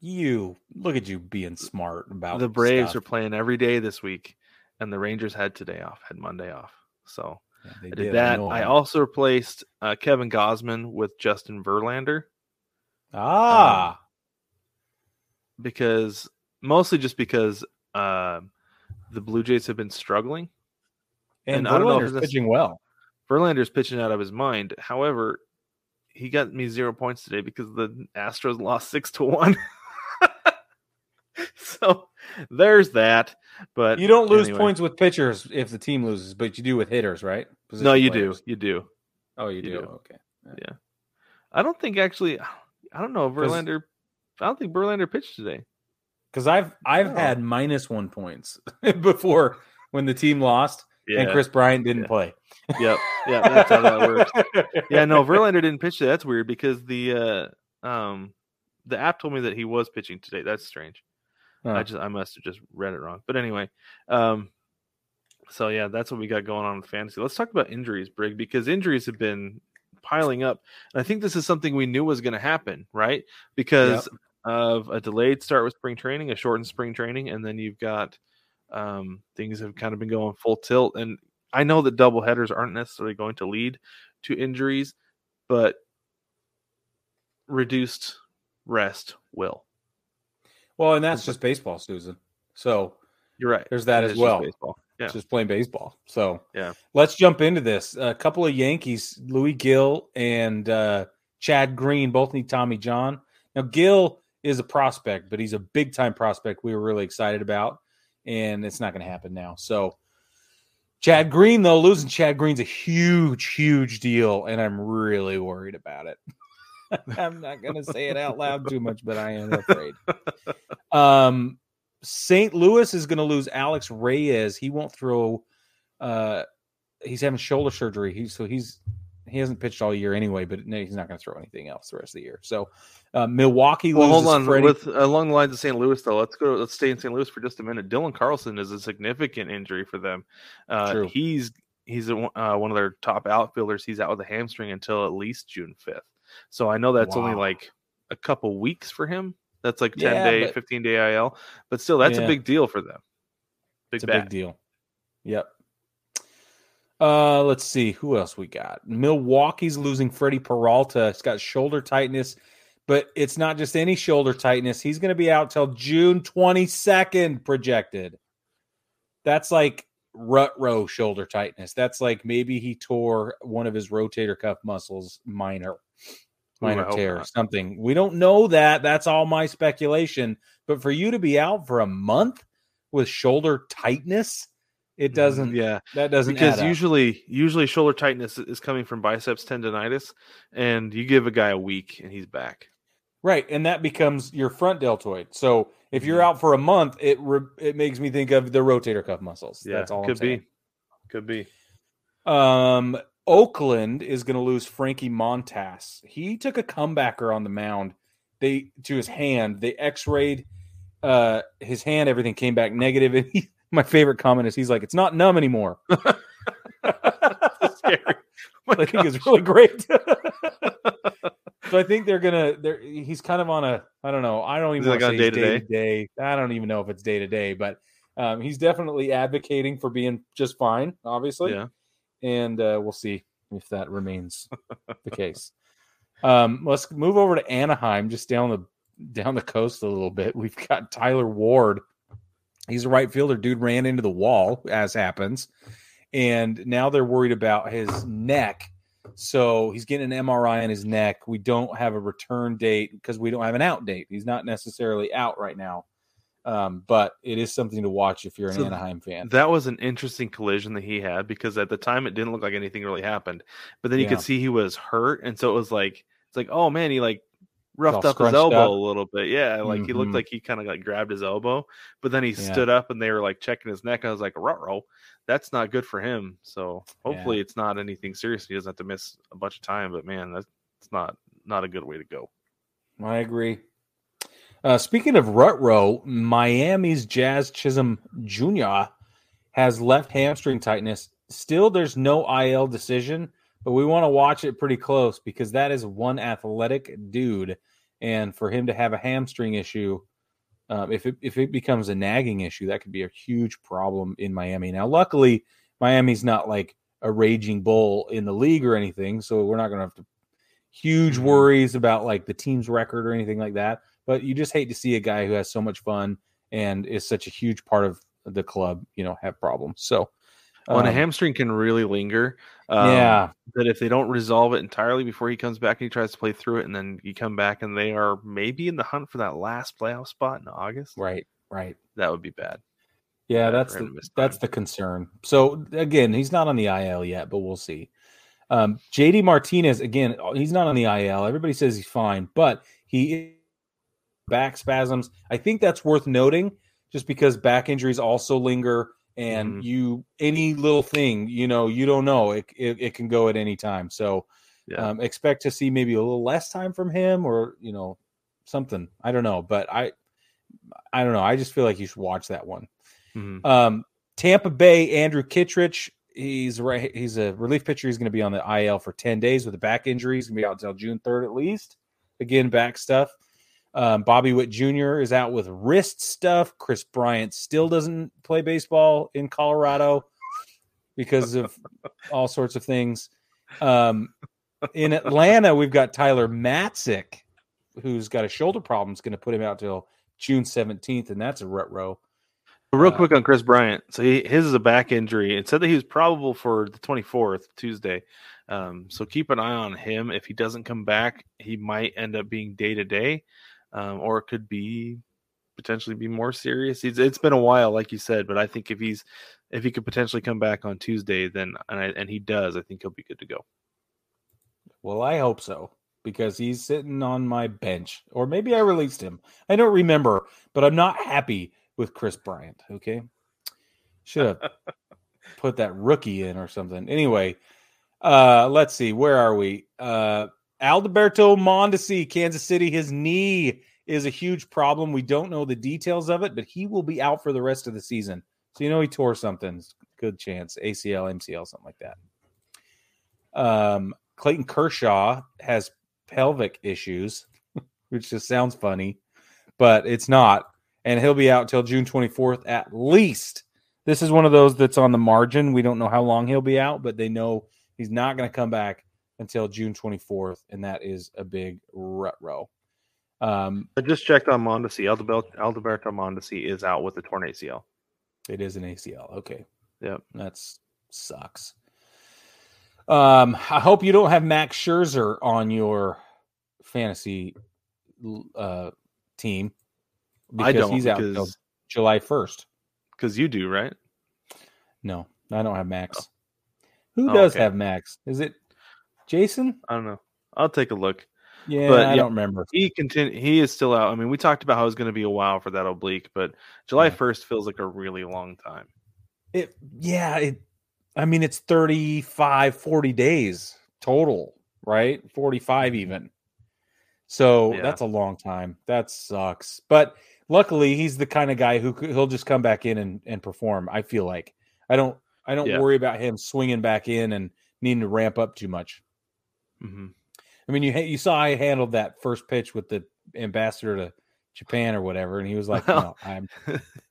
You look at you being smart about the Braves stuff. are playing every day this week, and the Rangers had today off, had Monday off. So Yeah, I did that. know I also replaced uh, Kevin Gausman with Justin Verlander ah. because mostly just because uh, the Blue Jays have been struggling. and and I don't know if pitching well. Verlander's pitching out of his mind. However, he got me zero points today because the Astros lost six to one. so there's that. But You don't lose anyway. points with pitchers if the team loses, but you do with hitters, right? No, you players. do. You do. Oh, you, You do. do. Okay. I don't think actually. I don't know Verlander. I don't think Verlander pitched today. Because I've I've Oh. had minus one points before when the team lost Yeah. and Kris Bryant didn't Yeah. play. Yep. Yeah. That's how that works. Yeah. No, Verlander didn't pitch today. That's weird because the uh um the app told me that he was pitching today. That's strange. I just I must have just read it wrong. But anyway, um so yeah, that's what we got going on with fantasy. Let's talk about injuries, Brig, because injuries have been piling up. And I think this is something we knew was going to happen, right? Because of a delayed start with spring training, a shortened spring training, and then you've got um things have kind of been going full tilt. And I know that double headers aren't necessarily going to lead to injuries, but reduced rest will. Well, and that's just baseball, Susan. So You're right. there's that as well. baseball. Yeah. It's just playing baseball. So Yeah. let's jump into this. A couple of Yankees, Luis Gil and uh, Chad Green, both need Tommy John. Now Gil is a prospect, but he's a big time prospect. We were really excited about, and it's not going to happen now. So Chad Green, though, losing Chad Green's a huge, huge deal, and I'm really worried about it. I'm not going to say it out loud too much, but I am afraid. Um, St. Louis is going to lose Alex Reyes. He won't throw. Uh, he's having shoulder surgery. He so he's he hasn't pitched all year anyway, but no, he's not going to throw anything else the rest of the year. So uh, Milwaukee Well, loses hold on. Freddie- With along the lines of St. Louis, though, let's go. Let's stay in St. Louis for just a minute. Dylan Carlson is a significant injury for them. Uh. He's he's a, uh, one of their top outfielders. He's out with a hamstring until at least June fifth. So I know that's only like a couple weeks for him. That's like ten Yeah, day, but- fifteen day IL. But still, that's Yeah. a big deal for them. Big It's a big deal. Yep. Uh, let's see who else we got. Milwaukee's losing Freddie Peralta. He's got shoulder tightness, but it's not just any shoulder tightness. He's going to be out till June 22nd projected. That's like rut row shoulder tightness. That's like maybe he tore one of his rotator cuff muscles minor. Ooh, Minor hope tear, something. We don't know that. That's all my speculation. But for you to be out for a month with shoulder tightness, it doesn't. Mm-hmm. Yeah, That doesn't because add up. usually usually shoulder tightness is coming from biceps tendonitis, and you give a guy a week and he's back. right, and that becomes your front deltoid. So if you're Mhm. out for a month, it re- it makes me think of the rotator cuff muscles. Yeah, That's all. could be, could be. Um, Oakland is going to lose Frankie Montas. He took a comebacker on the mound. They to his hand. They X-rayed uh, his hand. Everything came back negative. And he, my favorite comment is he's like, "It's not numb anymore." Oh I think gosh. it's really great. so I think they're gonna. They're he's kind of on a. I don't know. I don't even Is it want like on day to day. I don't even know if it's day to day, but um, he's definitely advocating for being just fine. Obviously, Yeah. And uh, we'll see if that remains the case. Um, let's move over to Anaheim, just down the down the coast a little bit. We've got Taylor Ward. He's a right fielder. Dude ran into the wall, as happens, and now they're worried about his neck. So he's getting an MRI on his neck. We don't have a return date because we don't have an out date. He's not necessarily out right now, um, but it is something to watch if you're an So Anaheim fan. That was an interesting collision that he had because at the time it didn't look like anything really happened, but then you Yeah. could see he was hurt, and so it was like it's like oh man, he like roughed up his elbow up. a little bit. Yeah, like he looked Mhm. like he kind of like grabbed his elbow, but then he Yeah. stood up and they were like checking his neck. I was like, row, that's not good for him. So hopefully it's not anything serious. He doesn't have to miss a bunch of time. But man, that's not not a good way to go. I agree. Uh, speaking of rut row, Miami's Jazz Chisholm Jr. has left hamstring tightness. Still, there's no IL decision, but we want to watch it pretty close because that is one athletic dude, and for him to have a hamstring issue, um, if it if it becomes a nagging issue, that could be a huge problem in Miami. Now, luckily, Miami's not like a raging bull in the league or anything, so we're not going to have to huge Mhm. worries about like the team's record or anything like that. But you just hate to see a guy who has so much fun and is such a huge part of the club, you know, have problems. So, When a um, hamstring can really linger, um, yeah, that if they don't resolve it entirely before he comes back and he tries to play through it, and then you come back and they are maybe in the hunt for that last playoff spot in August, right, right. that would be bad. Yeah, bad that's the, that's the concern. So again, he's not on the IL yet, but we'll see. Um, JD Martinez again, he's not on the IL. Everybody says he's fine, but he back spasms. I think that's worth noting, just because back injuries also linger, and Mhm. you any little thing, you know, you don't know it it, it can go at any time. So Yeah. um, expect to see maybe a little less time from him, or you know, something. I don't know, but I I don't know. I just feel like you should watch that one. Mhm. Um, Tampa Bay, Andrew Kittredge. He's right. He's a relief pitcher. He's going to be on the IL for ten days with a back injury. He's going to be out until June third at least. Again, back stuff. Um, Bobby Witt Jr. is out with wrist stuff. Kris Bryant still doesn't play baseball in Colorado because of all sorts of things. Um, in Atlanta, we've got Tyler Matzek, who's got a shoulder problem. Is going to put him out till June 17th, and that's a rut row. Real Uh, quick on Kris Bryant. So he, his is a back injury. It said that he was probable for the 24th, Tuesday. Um, so keep an eye on him. If he doesn't come back, he might end up being day to day, um, or it could be potentially be more serious. He's, it's been a while, like you said, but I think if he's if he could potentially come back on Tuesday, then and I, and he does, I think he'll be good to go. Well, I hope so because he's sitting on my bench, or maybe I released him. I don't remember, but I'm not happy with Kris Bryant. Okay, should have put that rookie in or something. Anyway, uh, let's see, where are we? Uh, Alberto Mondesi, Kansas City. His knee is a huge problem. We don't know the details of it, but he will be out for the rest of the season. So you know he tore something. Good chance, ACL, MCL, something like that. Um, Clayton Kershaw has pelvic issues, which just sounds funny, but it's not. And he'll be out till June 24th at least. This is one of those that's on the margin. We don't know how long he'll be out, but they know he's not going to come back until June 24th, and that is a big rut row. Um, I just checked on Mondesi. Alberto, Alberto Mondesi is out with the torn ACL. it is an ACL. Okay. Yep. That's sucks. Um, I hope you don't have Max Scherzer on your fantasy uh, team. I don't he's out because July first. because you do right. No, I don't have Max. Who Oh, does okay. have Max? Is it Jason? I don't know. I'll take a look. Yeah, But, I yeah. don't remember. He continue. He is still out. I mean, we talked about how it's going to be a while for that oblique, but July Yeah. first feels like a really long time. It yeah, it I mean it's 35 40 days total, right? 45 mm-hmm. even. So Yeah. that's a long time. That sucks. But luckily he's the kind of guy who he'll just come back in and, and perform. I feel like I don't I don't Yeah. worry about him swinging back in and needing to ramp up too much. Hmm I mean, you you saw I handled that first pitch with the ambassador to Japan or whatever, and he was like, Well, "No, I'm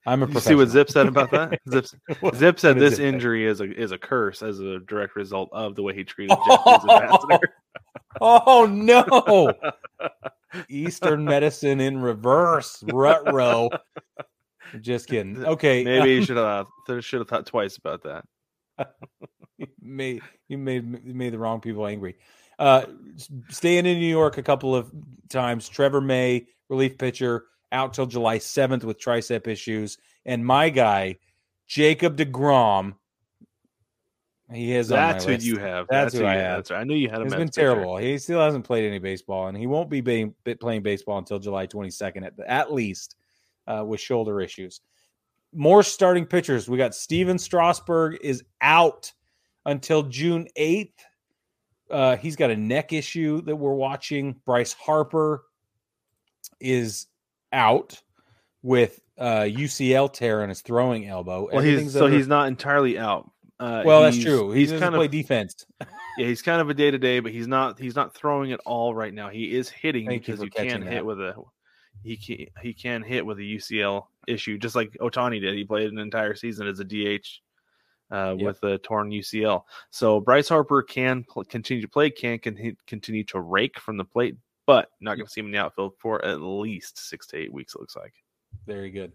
I'm a you see what. Zip said about that? Zip, Zip said this Zip injury is a is a curse as a direct result of the way he treated Japanese ambassador. Oh no! Eastern medicine in reverse, rut row. Just kidding. Okay, Maybe you should have should have thought twice about that. you made you made you made the wrong people angry. Uh, staying in New York a couple of times. Trevor May, relief pitcher, out till July seventh with tricep issues, and my guy Jacob Degrom. He is. That's who list. you have. That's That's, who I you have. That's right. I knew you had him. As been pitcher. terrible. He still hasn't played any baseball, and he won't be being, playing baseball until July 22nd at the, at least uh, with shoulder issues. More starting pitchers. We got Stephen Strasburg is out until June 8th. Uh, he's got a neck issue that we're watching. Bryce Harper is out with uh, UCL tear in his throwing elbow. Well, he's so he's not entirely out. Uh, well, that's true. He He's kind play of defense. yeah. He's kind of a day to day, but he's not. He's not throwing it all right now. He is hitting Thank because you can catching hit with a. He can he can hit with a UCL issue, just like Ohtani did. He played an entire season as a DH uh, Yep. with a torn UCL. So Bryce Harper can pl- continue to play, can, he- continue to rake from the plate, but not going to see him in the outfield for at least six to eight weeks. It looks like. Very good.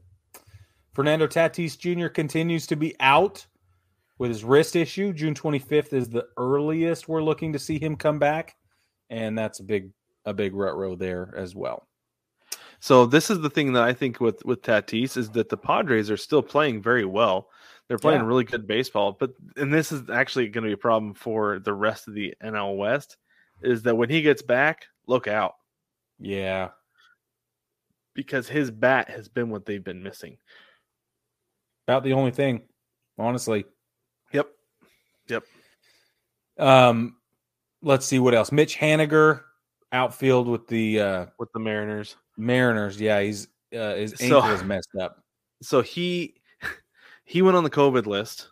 Fernando Tatis Jr. continues to be out with his wrist issue. June 25th is the earliest we're looking to see him come back, and that's a big a big rut row there as well. So this is the thing that I think with with Tatis is that the Padres are still playing very well. They're playing Yeah. really good baseball, but and this is actually going to be a problem for the rest of the NL West is that when he gets back, look out Yeah, because his bat has been what they've been missing. about the only thing, honestly. Yep. Yep. Um, let's see what else. Mitch Haniger outfield with the uh, With the Mariners. Mariners. Yeah, he's uh, his So- ankle is messed up. So he he went on the COVID list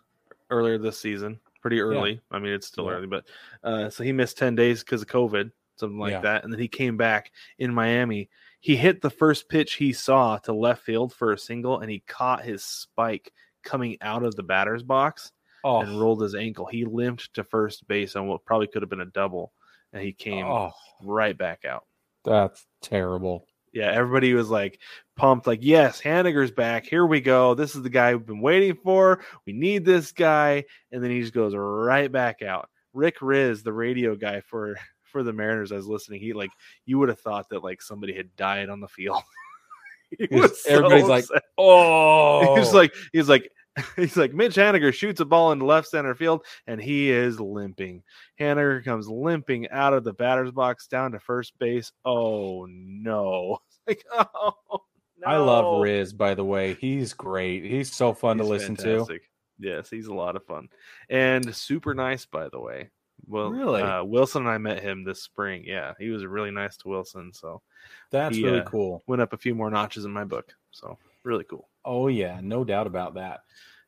earlier this season, pretty early. I mean, it's still Yeah. early, but uh, so he missed ten days because of COVID, something like Yeah. that, and then he came back in Miami. He hit the first pitch he saw to left field for a single, and he caught his spike coming out of the batter's box Oh, and rolled his ankle. He limped to first base on what probably could have been a double, and he came oh, right back out. that's terrible. Yeah, everybody was like pumped, like, yes, Haniger's back. Here we go. This is the guy we've been waiting for. We need this guy. And then he just goes right back out. Rick Rizzs, the radio guy for for the Mariners, I was listening. He like you would have thought that like somebody had died on the field. was so Everybody's like. Oh, he's like he's like he's like Mitch Haniger shoots a ball into left center field and he is limping. Haniger comes limping out of the batter's box down to first base. Oh no! Like oh, I love. Rizzs. By the way, he's great. He's so fun to He's listen to. Yes, he's a lot of fun and super nice. By the way, well, Really? uh, Wilson and I met him this spring. Yeah, he was really nice to Wilson. So That's He, really uh, cool. went up a few more notches in my book. So really cool. Oh yeah, no doubt about that.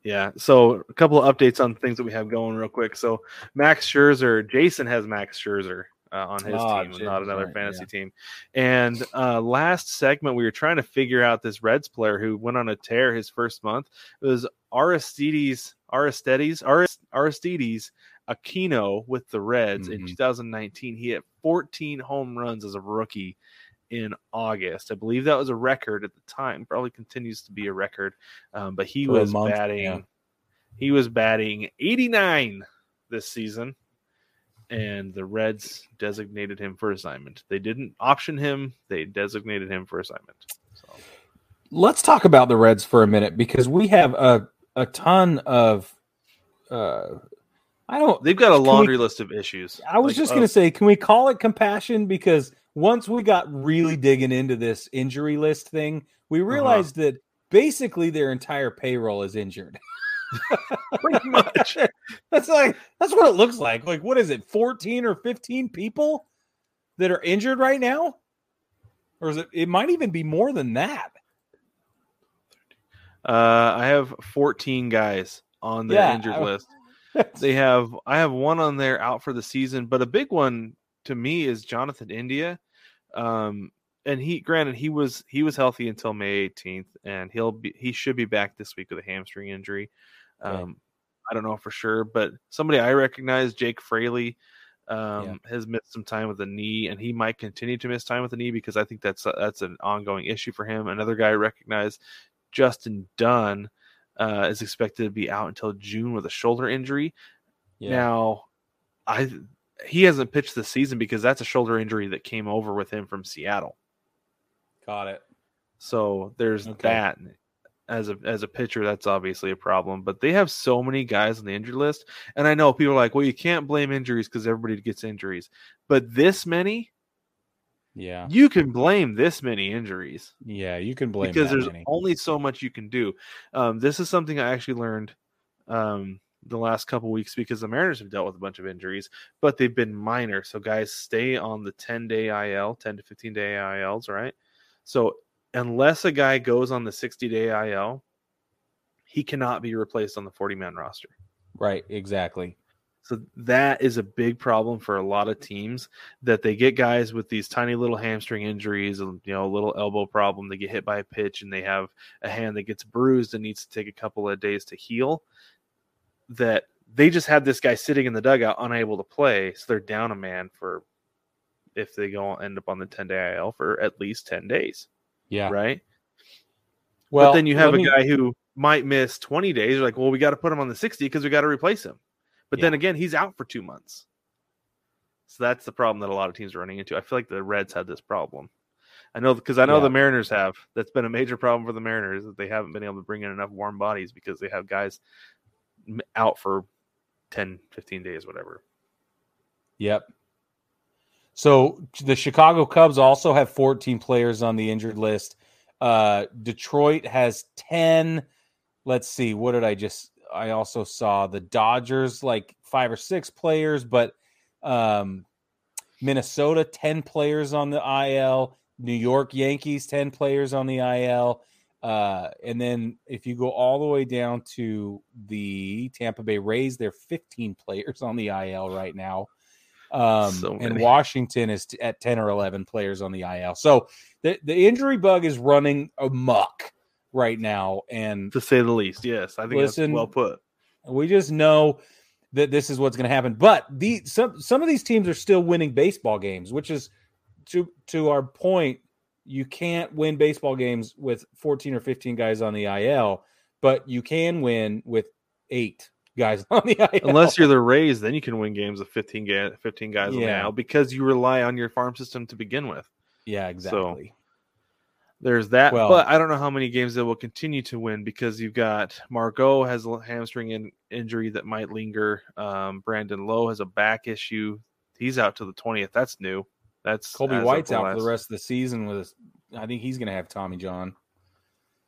Yeah. So a couple of updates on things that we have going real quick. So Max Scherzer, Jason has Max Scherzer uh, on his Ah, team, not another right, fantasy yeah. team. And uh, last segment, we were trying to figure out this Reds player who went on a tear his first month. It was Aristides, Aristides, Arist- Aristides Aquino with the Reds in Mhm. 2019. He hit 14 home runs as a rookie in August. I believe that was a record at the time. Probably continues to be a record. Um, but he For was month, batting. yeah. He was batting 89 this season, and the Reds designated him for assignment. They didn't option him; they designated him for assignment. So Let's talk about the Reds for a minute because we have a a ton of. Uh, I don't. they've got a Can we- laundry list of issues. I was Like, just uh, going to say, can we call it compassion? Because once we got really digging into this injury list thing, we Uh-huh. realized that basically their entire payroll is injured. pretty much. that's like that's what it looks like. Like what is it, 14 or 15 people that are injured right now? Or is it it might even be more than that. Uh, I have 14 guys on the Yeah, injured I- list. They have I have one on there out for the season, but a big one to me is Jonathan India. Um, and he granted he was he was healthy until May 18th, and he'll be he should be back this week with a hamstring injury. Um, I don't know for sure, but somebody I recognize, Jake Fraley, um, has missed some time with a knee, and he might continue to miss time with the knee because I think that's that's an ongoing issue for him. Another guy I recognize, Justin Dunn, uh, is expected to be out until June with a shoulder injury. Now, I he hasn't pitched this season because that's a shoulder injury that came over with him from Seattle. got it. So there's Okay. that as a as a pitcher, that's obviously a problem. But they have so many guys on the injured list, and I know people are like, "Well, you can't blame injuries because everybody gets injuries." But this many, Yeah. you can blame this many injuries Yeah, you can blame because there's many. only so much you can do. Um, this is something I actually learned um, the last couple weeks because the Mariners have dealt with a bunch of injuries, but they've been minor. So guys stay on the 10 day IL, 10 to 15 day ILs, right? So unless a guy goes on the 60 day IL, he cannot be replaced on the 40 man roster. Right, exactly. So that is a big problem for a lot of teams that they get guys with these tiny little hamstring injuries, and you know, a little elbow problem. They get hit by a pitch and they have a hand that gets bruised and needs to take a couple of days to heal. That they just had this guy sitting in the dugout unable to play, so they're down a man for if they go end up on the 10 day IL for at least 10 days, Yeah. right? Well, but then you have a me- guy who might miss 20 days. You're like, well, we got to put him on the 60 because we got to replace him. But then again, he's out for two months. So that's the problem that a lot of teams are running into. I feel like the Reds had this problem. I know because I know Yeah. the Mariners have. That's been a major problem for the Mariners that they haven't been able to bring in enough warm bodies because they have guys m- out for 10, 15 days, whatever. Yep. So the Chicago Cubs also have 14 players on the injured list. Uh, Detroit has 10. Let's see. What did I just? I also saw the Dodgers like five or six players, but um, Minnesota 10 players on the IL. New York Yankees 10 players on the IL. Uh, and then if you go all the way down to the Tampa Bay Rays, they're 15 players on the IL right now. Um, So and. Washington is t- at 10 or 11 players on the IL. So the, the injury bug is running amok right now. And To say the least, yes. I think Listen, that's well put. we just know that this is what's going to happen. But the some some of these teams are still winning baseball games, which is to to our point you can't win baseball games with 14 or 15 guys on the IL, but you can win with eight guys on the IL. Unless you're the Rays, then you can win games with 15, ga- 15 guys on the IL because you rely on your farm system to begin with. yeah, exactly. There's that, Well- but I don't know how many games they will continue to win because you've got Margot has a hamstring in, injury that might linger. Um, Brandon Lowe has a back issue. He's out to the 20th. That's new. That's Colby White's out for the rest of the season with. I think he's going to have Tommy John.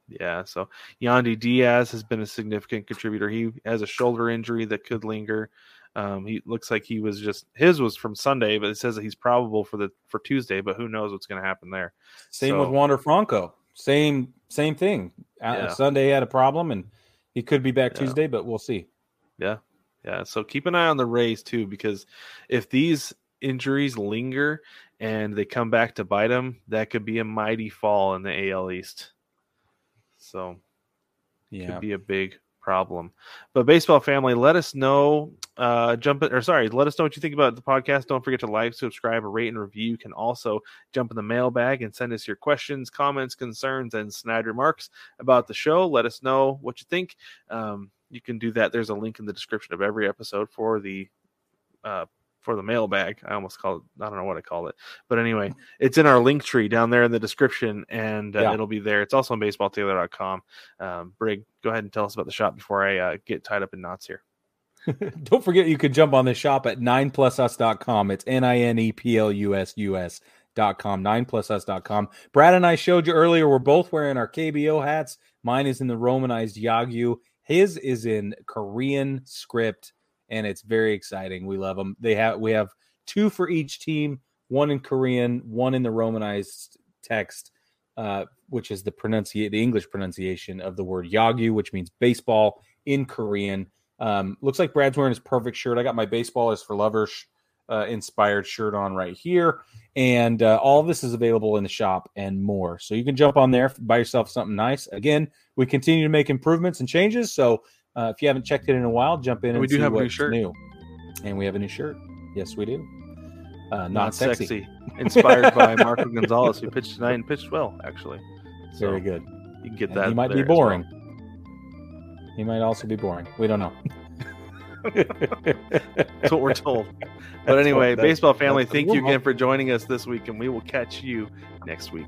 Yeah, so Yandy Diaz has been a significant contributor. He has a shoulder injury that could linger. Um, he looks like he was just his was from Sunday, but it says that he's probable for the for Tuesday. But who knows what's going to happen there? Same So- with Wander Franco. Same same thing. Yeah. Sunday had a problem, and he could be back Yeah. Tuesday, but we'll see. Yeah, yeah. So keep an eye on the Rays too, because if these injuries linger and they come back to bite them, that could be a mighty fall in the AL East. So Yeah. could be a big problem. But baseball family, let us know. Uh, jump it or sorry, let us know what you think about the podcast. Don't forget to like, subscribe, rate, and review. You can also jump in the mailbag and send us your questions, comments, concerns, and snide remarks about the show. Let us know what you think. Um, you can do that. There's a link in the description of every episode for the uh, for the mailbag. I almost called it. I don't know what I called it, but anyway, it's in our link tree down there in the description, and uh, Yeah. it'll be there. It's also on baseballtailor.com. Um, Brig, go ahead and tell us about the shop before I uh, get tied up in knots here. Don't forget you can jump on this shop at 9plusus.com. It's N I N E P L U S U S dot com, 9plusus.com. Brad and I showed you earlier, we're both wearing our KBO hats. Mine is in the Romanized Yagyu. His is in Korean script, and it's very exciting. We love them. They have we have two for each team, one in Korean, one in the Romanized text, uh, which is the pronunciate the English pronunciation of the word Yagyu, which means baseball in Korean. Um, looks like Brad's wearing his perfect shirt. I got my baseball is for lovers uh, inspired shirt on right here, and uh, all this is available in the shop and more. So you can jump on there, buy yourself something nice. Again, we continue to make improvements and changes. So uh, if you haven't checked it in a while, jump in. And And we do see have a new shirt. new. and we have a new shirt. Yes, we do. Uh, not, Not sexy. sexy. Inspired by Marco Gonzalez, who pitched tonight and pitched well, actually. So Very good. You can get And that. he might be as well. boring. He might also be boring. We don't know. That's what we're told. But That's anyway, what- baseball family, thank you again for joining us this week, and we will catch you next week.